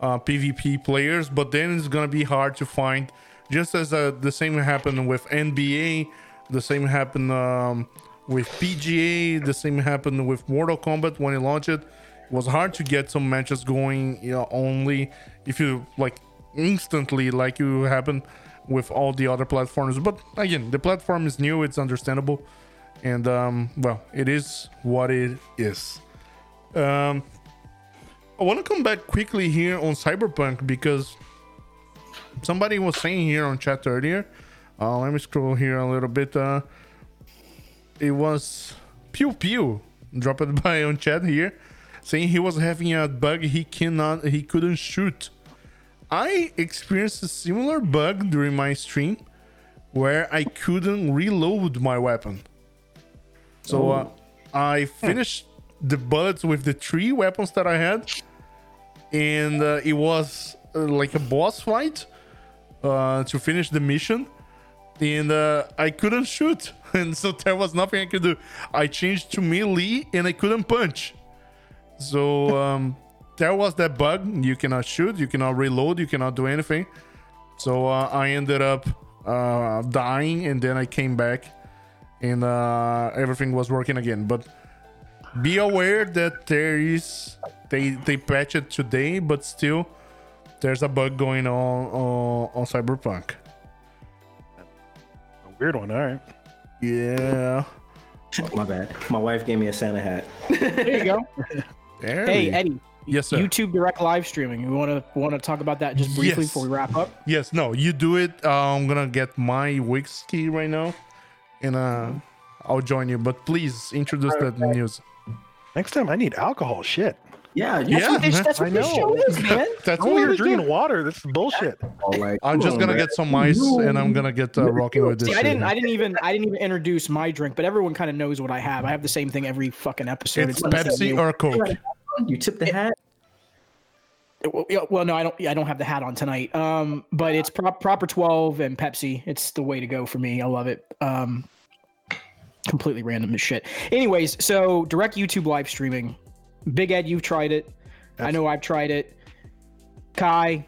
uh, PvP players, but then it's gonna be hard to find. Just as uh, the same happened with NBA, the same happened um, with PGA, the same happened with Mortal Kombat when it launched. It was hard to get some matches going. You know, only if you like instantly, like you happen with all the other platforms. But again, the platform is new; it's understandable, and um, well, it is what it is. Um, I want to come back quickly here on Cyberpunk because somebody was saying here on chat earlier. Uh, let me scroll here a little bit. Uh, it was Pew Pew dropped [LAUGHS] by on chat here, saying he was having a bug he cannot he couldn't shoot. I experienced a similar bug during my stream where I couldn't reload my weapon. So uh, I finished the bullets with the three weapons that I had, and uh, it was uh, like a boss fight uh, to finish the mission, and uh, I couldn't shoot, [LAUGHS] and so there was nothing I could do. I changed to melee, and I couldn't punch. So um, there was that bug. You cannot shoot, you cannot reload, you cannot do anything. So uh, I ended up uh, dying, and then I came back, and uh, everything was working again. But be aware that there is they they patched it today, but still there's a bug going on on, on Cyberpunk. A weird one. All right. Yeah. My bad. My wife gave me a Santa hat. There you go. There hey we- Eddie, Yes, sir. YouTube direct live streaming. We want to want to talk about that just briefly Yes. before we wrap up? yes. No, you do it. Uh, I'm gonna get my Wix key right now, and uh, I'll join you. But please introduce that news. Next time I need alcohol. Shit. Yeah, you Yeah. This- that's what I this know. show is, man. [LAUGHS] That's Oh, you're drinking water. This is bullshit. all right. I'm just Come gonna on, get some ice, and I'm gonna get uh, rocking with this. See, I didn't. I didn't even. I didn't even introduce my drink, but everyone kind of knows what I have. I have the same thing every fucking episode. It's nothing Pepsi or Coke. Man. You tip the hat. Well, well, no, I don't. I don't have the hat on tonight. Um, but it's prop, proper twelve and Pepsi. It's the way to go for me. I love it. Um, completely random as shit. Anyways, so direct YouTube live streaming. Big Ed, you've tried it. I know I've tried it. Kai,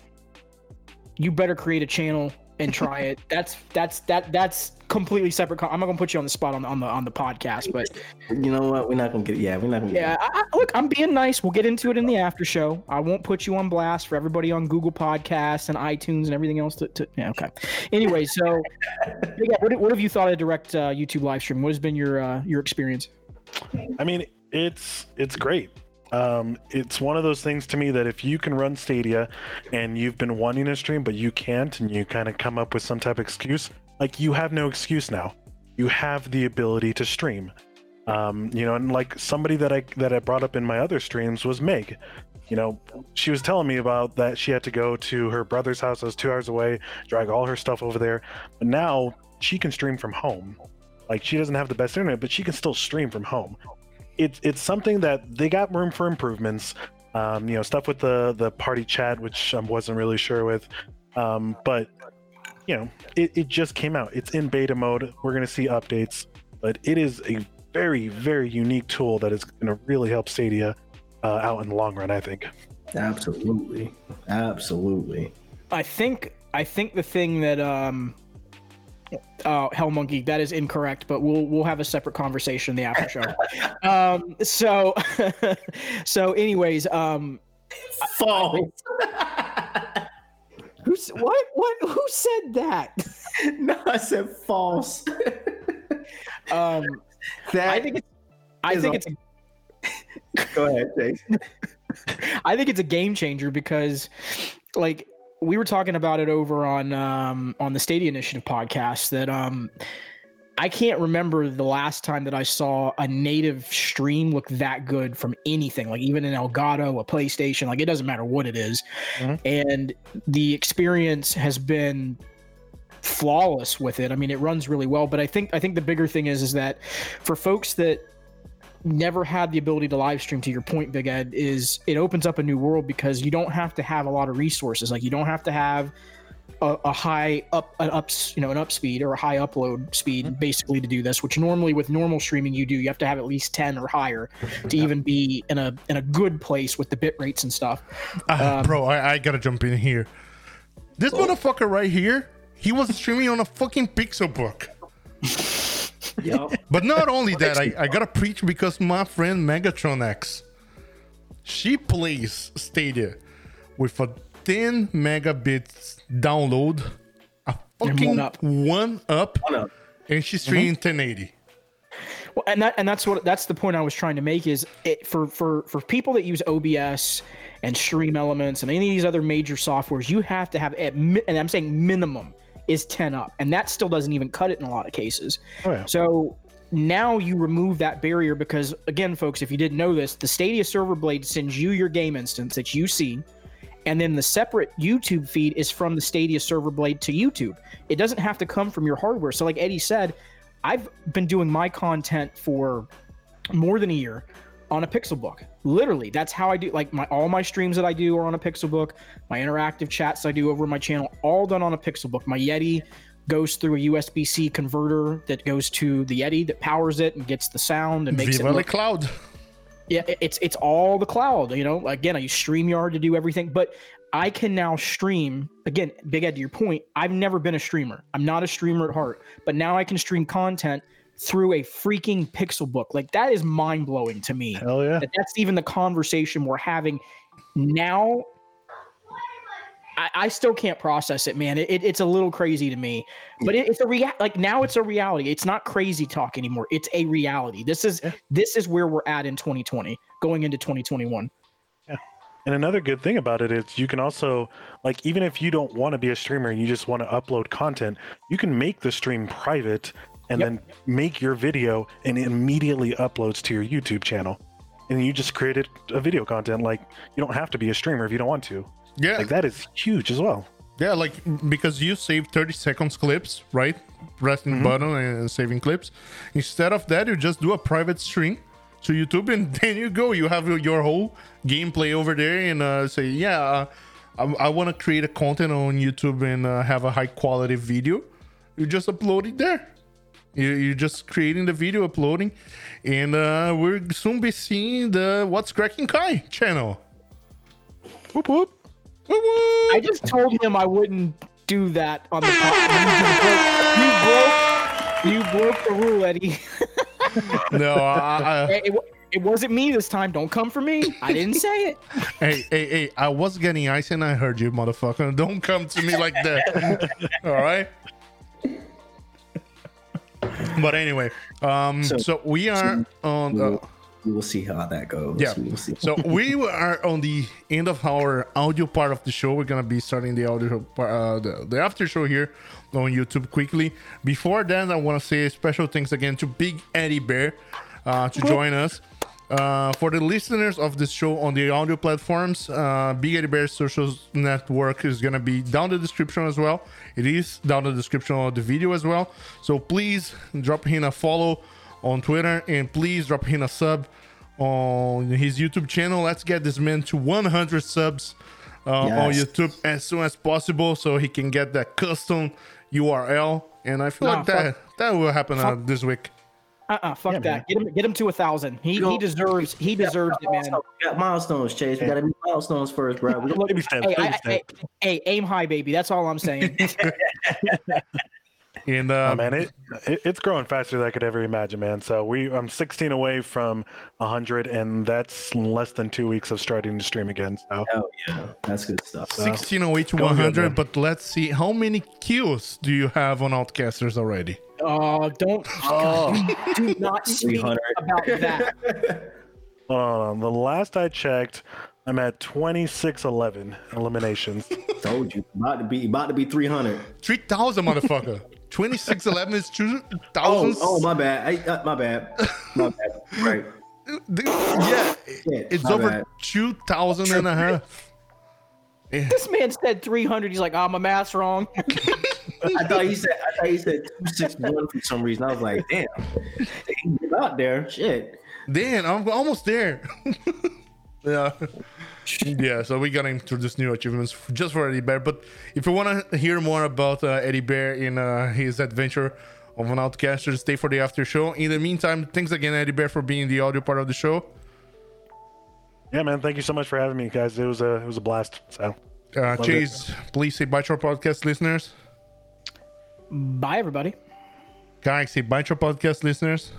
you better create a channel and try it. That's that's that that's completely separate. con- I'm not gonna put you on the spot on the on the on the podcast, but You know what? We're not gonna get. Yeah, we're not gonna. Get yeah, I, I, look, I'm being nice. We'll get into it in the after show. I won't put you on blast for everybody on Google Podcasts and iTunes and everything else. To, to yeah, okay. Anyway, so [LAUGHS] yeah, what, what have you thought of direct uh, YouTube live stream? What has been your uh, your experience? I mean, it's it's great. Um, it's one of those things to me that if you can run Stadia and you've been wanting to stream but you can't, and you kind of come up with some type of excuse, like you have no excuse now. You have the ability to stream. Um, you know, and like somebody that I that I brought up in my other streams was Meg. You know, she was telling me about that she had to go to her brother's house that was two hours away, drag all her stuff over there. But now she can stream from home. Like she doesn't have the best internet, but she can still stream from home it's it's something that they got room for improvements. Um, you know, stuff with the the party chat, which I wasn't really sure with. Um, but you know, it, it just came out. It's in beta mode. We're gonna see updates, but it is a very very unique tool that is gonna really help Stadia uh, out in the long run. I think. Absolutely, absolutely. I think I think the thing that um Oh, Hell Monkey, that is incorrect, but we'll we'll have a separate conversation in the after show. [LAUGHS] um, so, [LAUGHS] so, anyways, um, False. [LAUGHS] who's what what who said that? no, I said false. Um, That I think it's I think it's a Go ahead, Chase. I think it's a game changer because, like, we were talking about it over on um, on the Stadia Initiative podcast. That um, I can't remember the last time that I saw a native stream look that good from anything, like even an Elgato, a PlayStation. Like, it doesn't matter what it is. Mhm. and the experience has been flawless with it. I mean, it runs really well. But I think I think the bigger thing is is that for folks that never had the ability to live stream to your point big ed is it opens up a new world because you don't have to have a lot of resources. Like you don't have to have a, a high up an ups you know an up speed or a high upload speed basically to do this which normally with normal streaming you do you have to have at least 10 or higher to even be in a in a good place with the bit rates and stuff. [LAUGHS] Ah, Um, bro, I, I gotta jump in here. This motherfucker right here, he was streaming on a fucking Pixelbook. [LAUGHS] Yup. [LAUGHS] But not only that, I, I gotta preach because my friend Megatron X, she plays Stadia with a 10 megabits download, a fucking one up. one up, One up. and she's streaming mm-hmm. 1080. Well, and that and that's what that's the point I was trying to make is it for for for people that use OBS and StreamElements and any of these other major softwares, you have to have at and I'm saying minimum is 10 up, and that still doesn't even cut it in a lot of cases. Oh, yeah. So now you remove that barrier because again, folks, if you didn't know this, the Stadia server blade sends you your game instance that you see. And then the separate YouTube feed is from the Stadia server blade to YouTube. It doesn't have to come from your hardware. So, like Eddie said, I've been doing my content for more than a year on a Pixelbook Literally, that's how I do. Like my all my streams that I do are on a Pixelbook My interactive chats I do over my channel, all done on a Pixelbook My Yeti goes through a USB-C converter that goes to the Yeti that powers it and gets the sound and makes Viva it look cloud. yeah, it's it's all the cloud. You know, again, I use Streamyard to do everything, but I can now stream. Again, Big Ed, to your point, I've never been a streamer. I'm not a streamer at heart, but now I can stream content through a freaking Pixelbook. Like that is mind blowing to me. Hell yeah. That that's even the conversation we're having now. I, I still can't process it, man. It, it- it's a little crazy to me, but it, it's a rea- like now it's a reality. It's not crazy talk anymore. It's a reality. This is this is where we're at in 2020, going into 2021. And another good thing about it is you can also like even if you don't want to be a streamer and you just want to upload content, you can make the stream private and Yep. then make your video and it immediately uploads to your YouTube channel. And you just created a video content like you don't have to be a streamer if you don't want to. Yeah, Like that is huge as well. yeah, like because you save 30 seconds clips, right? Pressing button and saving clips. Instead of that, you just do a private stream to YouTube, and [LAUGHS] then you go. You have your whole gameplay over there, and uh, say, yeah, uh, I, I want to create a content on YouTube and uh, have a high quality video. You just upload it there. You, you're just creating the video, uploading, and uh, we'll soon be seeing the What's Cracking Kai channel. Whoop whoop. Woo! I just told him I wouldn't do that on the podcast. You broke, you broke, you broke the rule, Eddie. [LAUGHS] no, I, I, It, it, it wasn't me this time. Don't come for me. I didn't say it. [LAUGHS] Hey, hey, hey, I was getting ice and I heard you, motherfucker. Don't come to me like that. [LAUGHS] All right? But anyway, um, so, So- we are on. We Uh, will, we will see how that goes. yeah. We will see. So we are on the end of our audio part of the show. We're gonna be starting the audio, par- uh, the, the after show here on YouTube quickly. Before that, I want to say special thanks again to Big Eddie Bear uh, to join us. Uh, for the listeners of this show on the audio platforms, uh, Big Eddie Bear social network is gonna be down the description as well. It is down the description of the video as well. So please drop him a follow on Twitter and please drop him a sub on his YouTube channel. Let's get this man to 100 subs uh, on YouTube as soon as possible so he can get that custom URL. And I feel Nah, like that that will happen uh, fuck- this week. Uh-uh, fuck Yeah, that. man. Get him, get him to a thousand. He, he deserves, he deserves it, man. We got milestones, Chase. We got to be milestones first, bro. We [LAUGHS] Look, Baby hey, baby I- I- hey, hey, aim high, baby. That's all I'm saying. [LAUGHS] [LAUGHS] And uh, Oh, man, it, it it's growing faster than I could ever imagine, man. So we I'm 16 away from 100, and that's less than two weeks of starting to stream again. So Hell yeah, that's good stuff. 1608 to Go good, 100, but let's see how many kills do you have on Outcasters already? Oh, don't [LAUGHS] do not speak 300. about that. [LAUGHS] um, the last I checked, I'm at 2611 eliminations. Told you, about to be about to be 300. 3000, motherfucker. 2611 is 2000. Oh, oh, my bad. I, uh, my bad. My bad. Right. [LAUGHS] Dude, yeah, Shit, it's over bad. 2000 and a half. Yeah. this man said 300. He's like, oh, my math's wrong. [LAUGHS] I thought he said I thought he said 261 for some reason. I was like, damn, he's out there. Shit. Damn, I'm almost there. [LAUGHS] yeah. [LAUGHS] Yeah, so we gotta introduce new achievements just for Eddie Bear. But if you wanna hear more about uh, Eddie Bear in uh, his adventure of an outcaster, stay for the after show. In the meantime, thanks again, Eddie Bear, for being the audio part of the show. yeah, man. Thank you so much for having me, guys. It was a it was a blast. So Uh, it. Please say bye to our podcast listeners. Bye, everybody. Guys, say bye to our podcast listeners.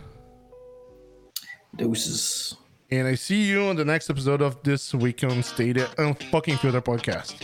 Deuces. And I see you on the next episode of this week on Stadia Unfucking Filter podcast.